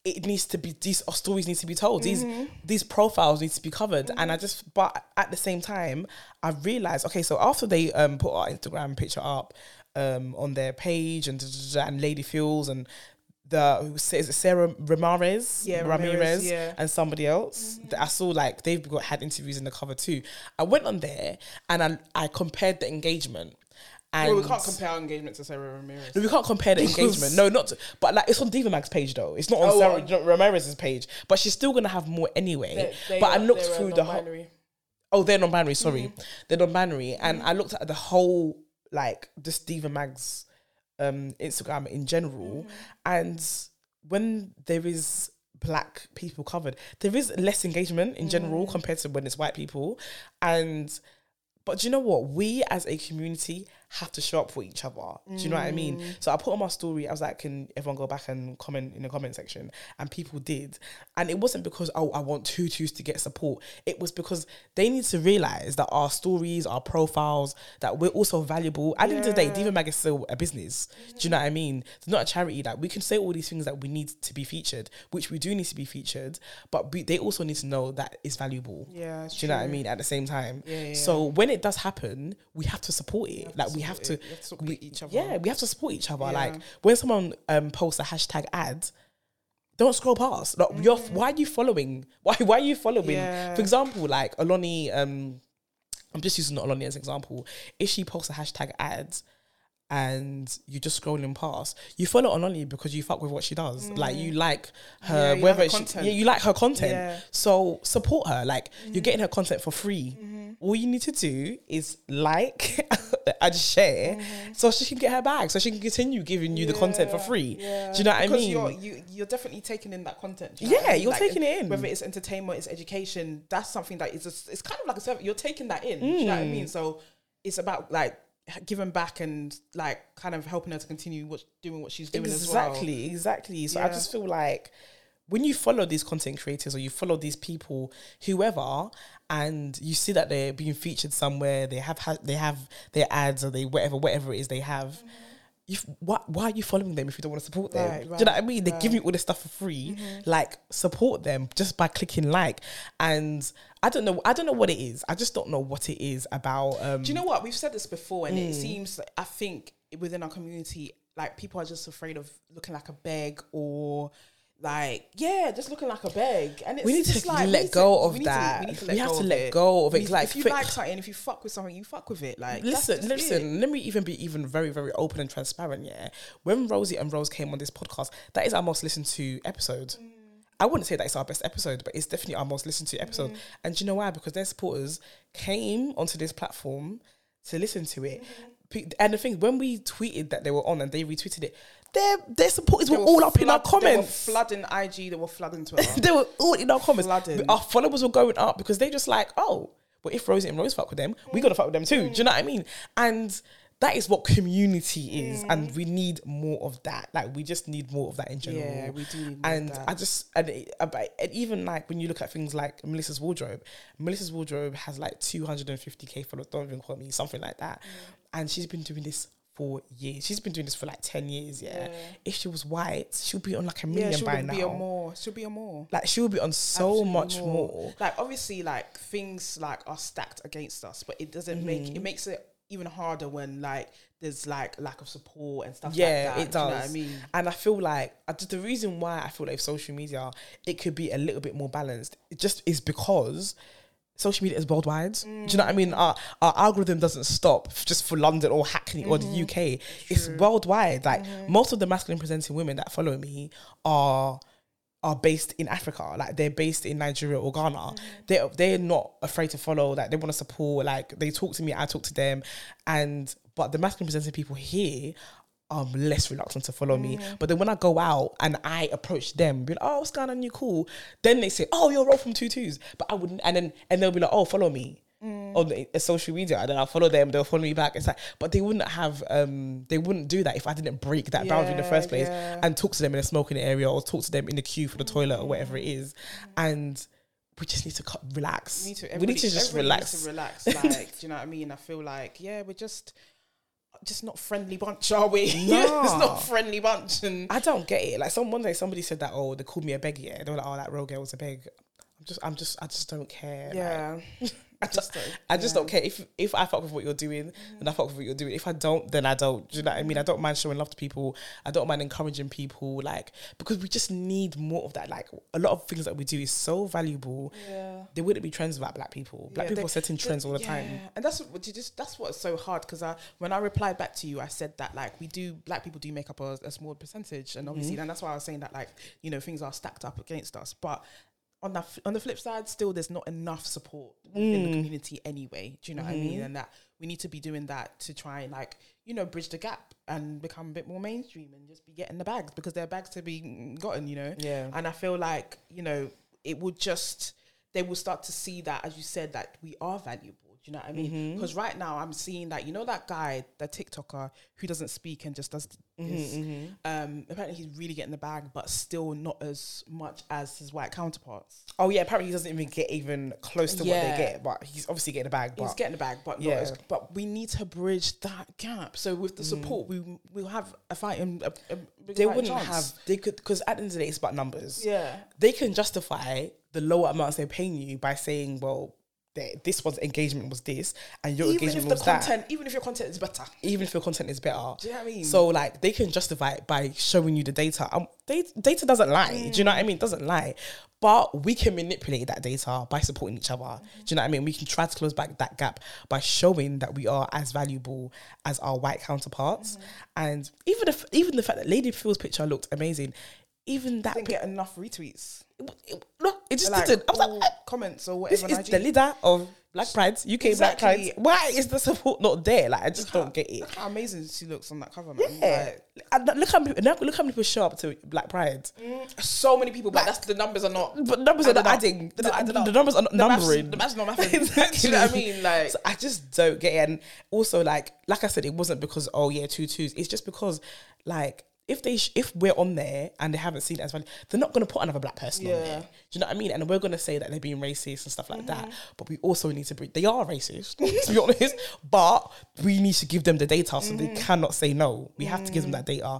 S2: it needs to be these stories need to be told.
S1: Mm-hmm.
S2: These these profiles need to be covered. And I just but at the same time, I realized okay, so after they um put our Instagram picture up um on their page and and Lady Phil's and the who says it Sara Ramirez,
S1: Yeah,
S2: Ramirez,
S1: Ramirez, yeah. Mm-hmm.
S2: and somebody else. that I saw like they've got had interviews in the cover too. I went on there and I I compared the engagement. And
S1: Well, we can't compare our engagement to Sara Ramirez.
S2: no, we can't compare the engagement. No, not. To, but like it's on Diva Mag's page though. It's not on
S1: Oh,
S2: Sara
S1: on-
S2: Ramirez's page. But she's still gonna have more anyway.
S1: They- they
S2: but I looked through the whole. Oh, they're non-binary. Sorry,
S1: Mm-hmm.
S2: they're non-binary, and I looked at the whole like just Diva Mag's um, Instagram in general,
S1: Mm-hmm.
S2: and when there is black people covered, there is less engagement in general
S1: Mm.
S2: compared to when it's white people, and. But do you know what? We as a community have to show up for each other. Do you know what I mean?
S1: Mm.
S2: So I put on my story, I was like, can everyone go back and comment in the comment section? And people did. And it wasn't because, oh, I want tutus to get support. It was because they need to realize that our stories, our profiles, that we're also valuable. At the end of the day. Diva Mag is still a business. Do you know what I mean? It's not a charity. Like we can say all these things that we need to be featured, which we do need to be featured, but we, they also need to know that it's valuable.
S1: Yeah,
S2: Do you know what I mean? At the same time.
S1: Yeah, yeah,
S2: So when it does happen, we have to support it. like we have to.
S1: You have to support
S2: we-
S1: each other.
S2: Yeah, we have to support each other.
S1: Yeah.
S2: Like when someone um posts a hashtag ad, don't scroll past. Like you're why are you following? Why why are you following?
S1: Mm. Yeah.
S2: For example, like Aloni, um I'm just using Aloni as an example. If she posts a hashtag ad and you just scrolling past, you follow Aloni because you fuck with what she does. Like you like her,
S1: Mm. Yeah, you like
S2: whether
S1: her
S2: she,
S1: content.
S2: yeah, you like her content.
S1: Mm-hmm.
S2: So support her. Like you're getting her content for free. All you need to do is like and share, so she can get her bag, so she can continue giving you the content for
S1: Mm-hmm.
S2: Free.
S1: yeah.
S2: Do you know what
S1: because
S2: I mean?
S1: You're, you, you're definitely taking in that content. you know
S2: Yeah,
S1: I mean?
S2: you're taking it in.
S1: Whether it's entertainment, it's education, that's something that is a, it's kind of like a service. You're taking that in. Do you know what I
S2: Mm.
S1: mean? So it's about like giving back and like kind of helping her to continue what doing what she's doing as well.
S2: exactly, exactly. So I just feel like when you follow these content creators or you follow these people, whoever, and you see that they're being featured somewhere, they have ha- they have their ads or they whatever whatever it is they have. You, f- why, why are you following them if you don't want to support them?
S1: Right,
S2: Do you know what I
S1: right,
S2: mean? They give you all this stuff for free. Like support them just by clicking like. And I don't know. I don't know what it is. I just don't know what it is about. Um,
S1: Do you know what? We've said this before, and
S2: Mm.
S1: it seems like, I think within our community, like people are just afraid of looking like a beg or like yeah, just looking like a beg. And it's
S2: We need to
S1: like,
S2: let
S1: need
S2: go
S1: to-
S2: of
S1: we need
S2: that.
S1: To, we need to
S2: We have to let
S1: it.
S2: go of it, like,
S1: if you like something, if you fuck with something, you fuck with it. Like
S2: listen,
S1: just it.
S2: listen. Let me even be even very, very open and transparent. Yeah, when Rosie and Rose came on this podcast, that is our most listened to episode. Mm. I wouldn't say that it's our best episode, but it's definitely our most listened to episode. Mm. And do you know why? Because their supporters came onto this platform to listen to it. Mm-hmm. Pe- And the thing, when we tweeted that they were on and they retweeted it, their their supporters were,
S1: They
S2: all up in our
S1: flood- They were
S2: comments.
S1: flooding IG. They were flooding Twitter.
S2: they were all in our comments.
S1: Flooding.
S2: Our followers were going up because they just like, oh, well, if Rosie and Rose fuck with them, we gotta fuck with them too. Do you know what I mean? And that is what community is, and we need more of that. Like we just need more of that in general.
S1: Yeah, we do need
S2: And
S1: that.
S2: I just and, it, uh, and even like when you look at things like Melissa's wardrobe, Melissa's wardrobe has like 250k followers. Don't even call me something like that, mm. and she's been doing this. For years, she's been doing this for like ten years. Yeah,
S1: Yeah.
S2: if she was white, she'll be on like a
S1: yeah,
S2: million
S1: she'll
S2: by
S1: be,
S2: now.
S1: be on more. She'll be on more.
S2: Like she will be on so
S1: Absolutely
S2: much more.
S1: Like obviously, like things like are stacked against us, but it doesn't make
S2: Mm-hmm.
S1: it makes it even harder when like there's like lack of support and stuff
S2: Yeah,
S1: like that.
S2: it
S1: Do you know
S2: does.
S1: I mean?
S2: And I feel like I the reason why I feel like social media it could be a little bit more balanced. It just is because social media is worldwide. Do you know what I mean? Mm. Our our algorithm doesn't stop just for London or Hackney or the mm. UK. It's worldwide. Like mm-hmm. most of the masculine presenting women that follow me are are based in Africa. Like they're based in Nigeria or Ghana. Mm-hmm. They're they're not afraid to follow. Like they want to support. Like they talk to me, I talk to them. And but the masculine presenting people here are less reluctant to follow me. But then when I go out and I approach them, be like, oh, what's going on? You cool? Then they say, oh, you're Roll from Two Twos. But I wouldn't. And then and they'll be like, oh, follow me. On the, uh, social media, and then I'll follow them. They'll follow me back. It's like, but they wouldn't have, um, they wouldn't do that if I didn't break that boundary in the
S1: Yeah,
S2: first place
S1: yeah.
S2: and talk to them in a smoking area or talk to them in the queue for the toilet or whatever it is. And we just need to cut, relax.
S1: We need to,
S2: we need
S1: everybody-
S2: to just
S1: everybody
S2: relax.
S1: needs to relax. Like, do you know what I mean? I feel like, yeah, we're just just not friendly bunch, are we?
S2: Nah.
S1: it's not friendly bunch. And
S2: I don't get it. Like some one day somebody said that, oh, they called me a beg, yeah. They were like, oh, that real girl was a beg. I'm just, I'm just, I just don't care. Like,
S1: yeah,
S2: I just, I just don't care. If if I fuck with what you're doing, then I fuck with what you're doing. If I don't, then I don't. Do you know what I mean? I don't mind showing love to people. I don't mind encouraging people. Like because we just need more of that. Like a lot of things that we do is so valuable.
S1: yeah.
S2: There wouldn't be trends without black people. Black
S1: Yeah,
S2: people
S1: they-
S2: are setting trends all the time.
S1: And that's what you just that's what's so hard because I when I replied back to you, I said that like we do black people do make up a, a small percentage, and obviously,
S2: Mm-hmm.
S1: and that's why I was saying that like you know things are stacked up against us, but. On the, on the flip side, still there's not enough support in
S2: Mm.
S1: the community anyway. Do you know what I
S2: Mm-hmm.
S1: mean? And that we need to be doing that to try and like you know bridge the gap and become a bit more mainstream and just be getting the bags because there are bags to be gotten. You know,
S2: Yeah.
S1: and I feel like, you know, it would just, they will start to see that, as you said, that we are valuable. You know what I
S2: Mm-hmm.
S1: mean? Because right now I'm seeing that, you know, that guy, the TikToker who doesn't speak and just does
S2: Mm-hmm.
S1: Um, apparently he's really getting the bag, but still not as much as his white counterparts.
S2: Oh yeah. Apparently he doesn't even get even close to what they get, but he's obviously getting a bag. But
S1: He's getting the bag, but
S2: Yeah.
S1: not as, but we need to bridge that gap. So with
S2: Mm.
S1: the support, we we'll have a fighting. A, a
S2: they wouldn't
S1: chance.
S2: have. They could because at the end of the day, it's about numbers.
S1: Yeah.
S2: they can justify the lower amounts they're paying you by saying, well, th- this one's engagement was this, and your
S1: Even
S2: engagement
S1: if the
S2: was that.
S1: content, even if your content is better.
S2: Even if your content is better.
S1: Do you know what I mean?
S2: So like they can justify it by showing you the data. Um, data, data doesn't lie. Do you know what I mean? It doesn't lie. But we can manipulate that data by supporting each other. Do you know what I mean? We can try to close back that gap by showing that we are as valuable as our white counterparts. And even if even the fact that Lady Phil's picture looked amazing, even that
S1: didn't get enough retweets.
S2: No, it just
S1: like,
S2: didn't. I was like,
S1: comments or whatever.
S2: this
S1: is
S2: the leader of Black Pride, UK Black
S1: Exactly.
S2: Pride. Why is the support not there? Like, I just don't get it.
S1: Look how amazing she looks on that cover, man.
S2: Yeah. And look how many, look look how many people show up to Black Pride.
S1: Like, mm. so many people, but that's the numbers are not.
S2: But numbers are not adding. The, the- the numbers are not
S1: The maths-
S2: numbering.
S1: the maths not mathing.
S2: exactly.
S1: You know what I mean? Like,
S2: so I just don't get it. And also, like, like I said, it wasn't because oh yeah, two twos. It's just because, like, if they sh- if we're on there and they haven't seen it as well, they're not going to put another black person on there. Do you know what I mean? And we're going to say that they're being racist and stuff like that.
S1: Mm-hmm.
S2: But we also need to. Bring, they are racist, to be honest. But we need to give them the data, so they
S1: Mm-hmm.
S2: cannot say no. We have to give them
S1: Mm.
S2: that data.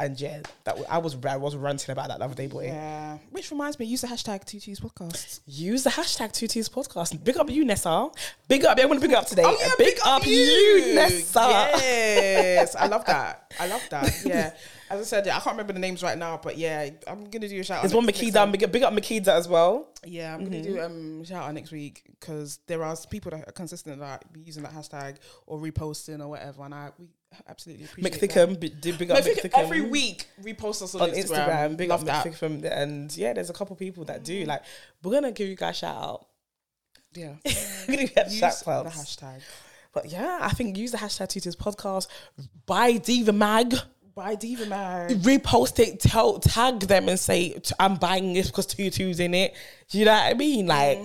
S2: And yeah, that w- I was I was ranting about that the other day, boy.
S1: yeah. Which reminds me, use the hashtag TT's podcast.
S2: Use the hashtag Two T's podcast. Big up you, Nessa. Big up. To big up today.
S1: Oh yeah,
S2: big, up, you, Nessa.
S1: Yes, I love that. I love that. Yeah. As I said, yeah, I can't remember the names right now, but yeah, I'm gonna do a shout.
S2: There's
S1: out
S2: one Makeda. Big, up- big up Makeda as well.
S1: Yeah, I'm gonna do um shout out next week because there are people that are consistent that be using that hashtag or reposting or whatever, and I we absolutely appreciate that.
S2: McThickham. Big, did big up
S1: Mick
S2: McThickham.
S1: every week repost us on,
S2: on
S1: Instagram.
S2: Instagram. Big
S1: Love
S2: up
S1: that.
S2: And yeah, there's a couple people that do. Like, we're gonna give you guys a shout out.
S1: Yeah,
S2: We're gonna get
S1: the hashtag.
S2: But yeah, I think use the hashtag Two T's podcast. Buy Diva Mag.
S1: Diva Mag.
S2: repost it, tell, tag them and say, I'm buying this because twos in it. Do you know what I mean? Like,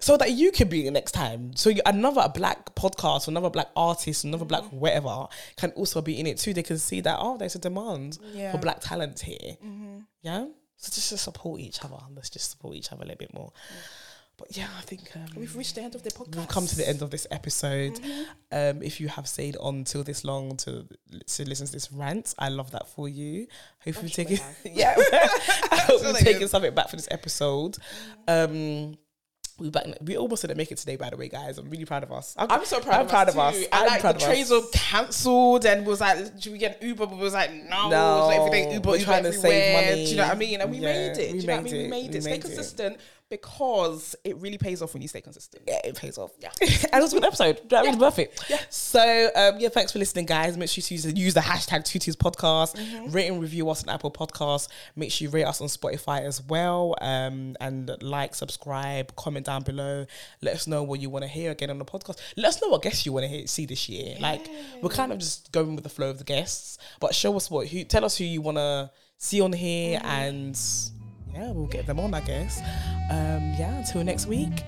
S2: so that you can be it next time. So you, another black podcast, another black artist, another black whatever can also be in it too. They can see that, oh, there's a demand
S1: Yeah.
S2: for black talent here. Yeah? So just to support each other. Let's just support each other a little bit more. But yeah, I think um,
S1: We've reached the end of the podcast.
S2: We've come to the end of this episode. Um, if you have stayed on till this long to to listen to this rant, I love that for you. Hope you've taken yeah. I hope you've taken something back for this episode. Um, We back. We almost didn't make it today, by the way, guys. I'm really proud of us.
S1: I'm so proud.
S2: I'm
S1: of
S2: proud
S1: us
S2: of us.
S1: too.
S2: I'm
S1: like
S2: proud
S1: the
S2: of
S1: trains
S2: us.
S1: were cancelled, and was like, "Should we get an Uber?" But we was like, "No,
S2: No,
S1: like everything Uber,
S2: we're
S1: Uber
S2: trying to save money.
S1: Do you know what I mean? And we
S2: Yeah,
S1: made it.
S2: we
S1: Do you know what I
S2: made
S1: mean?
S2: it.
S1: We made
S2: We
S1: it. Stay
S2: made it.
S1: consistent because it really pays off when you stay consistent.
S2: yeah, it pays off.
S1: Yeah.
S2: and it was a good episode. That was perfect. Yeah. So um, yeah, thanks for listening, guys. Make sure you use, use the hashtag Tutus Podcast.
S1: Mm-hmm.
S2: Rate and review us on Apple Podcasts. Make sure you rate us on Spotify as well. Um, and like, subscribe, comment down below. Let us know what you want to hear again on the podcast. Let us know what guests you want to see this year. Like we're kind of just going with the flow of the guests, but show us what who tell us who you want to see on here
S1: Mm-hmm.
S2: and yeah, we'll get them on, I guess. Um, yeah, until next week.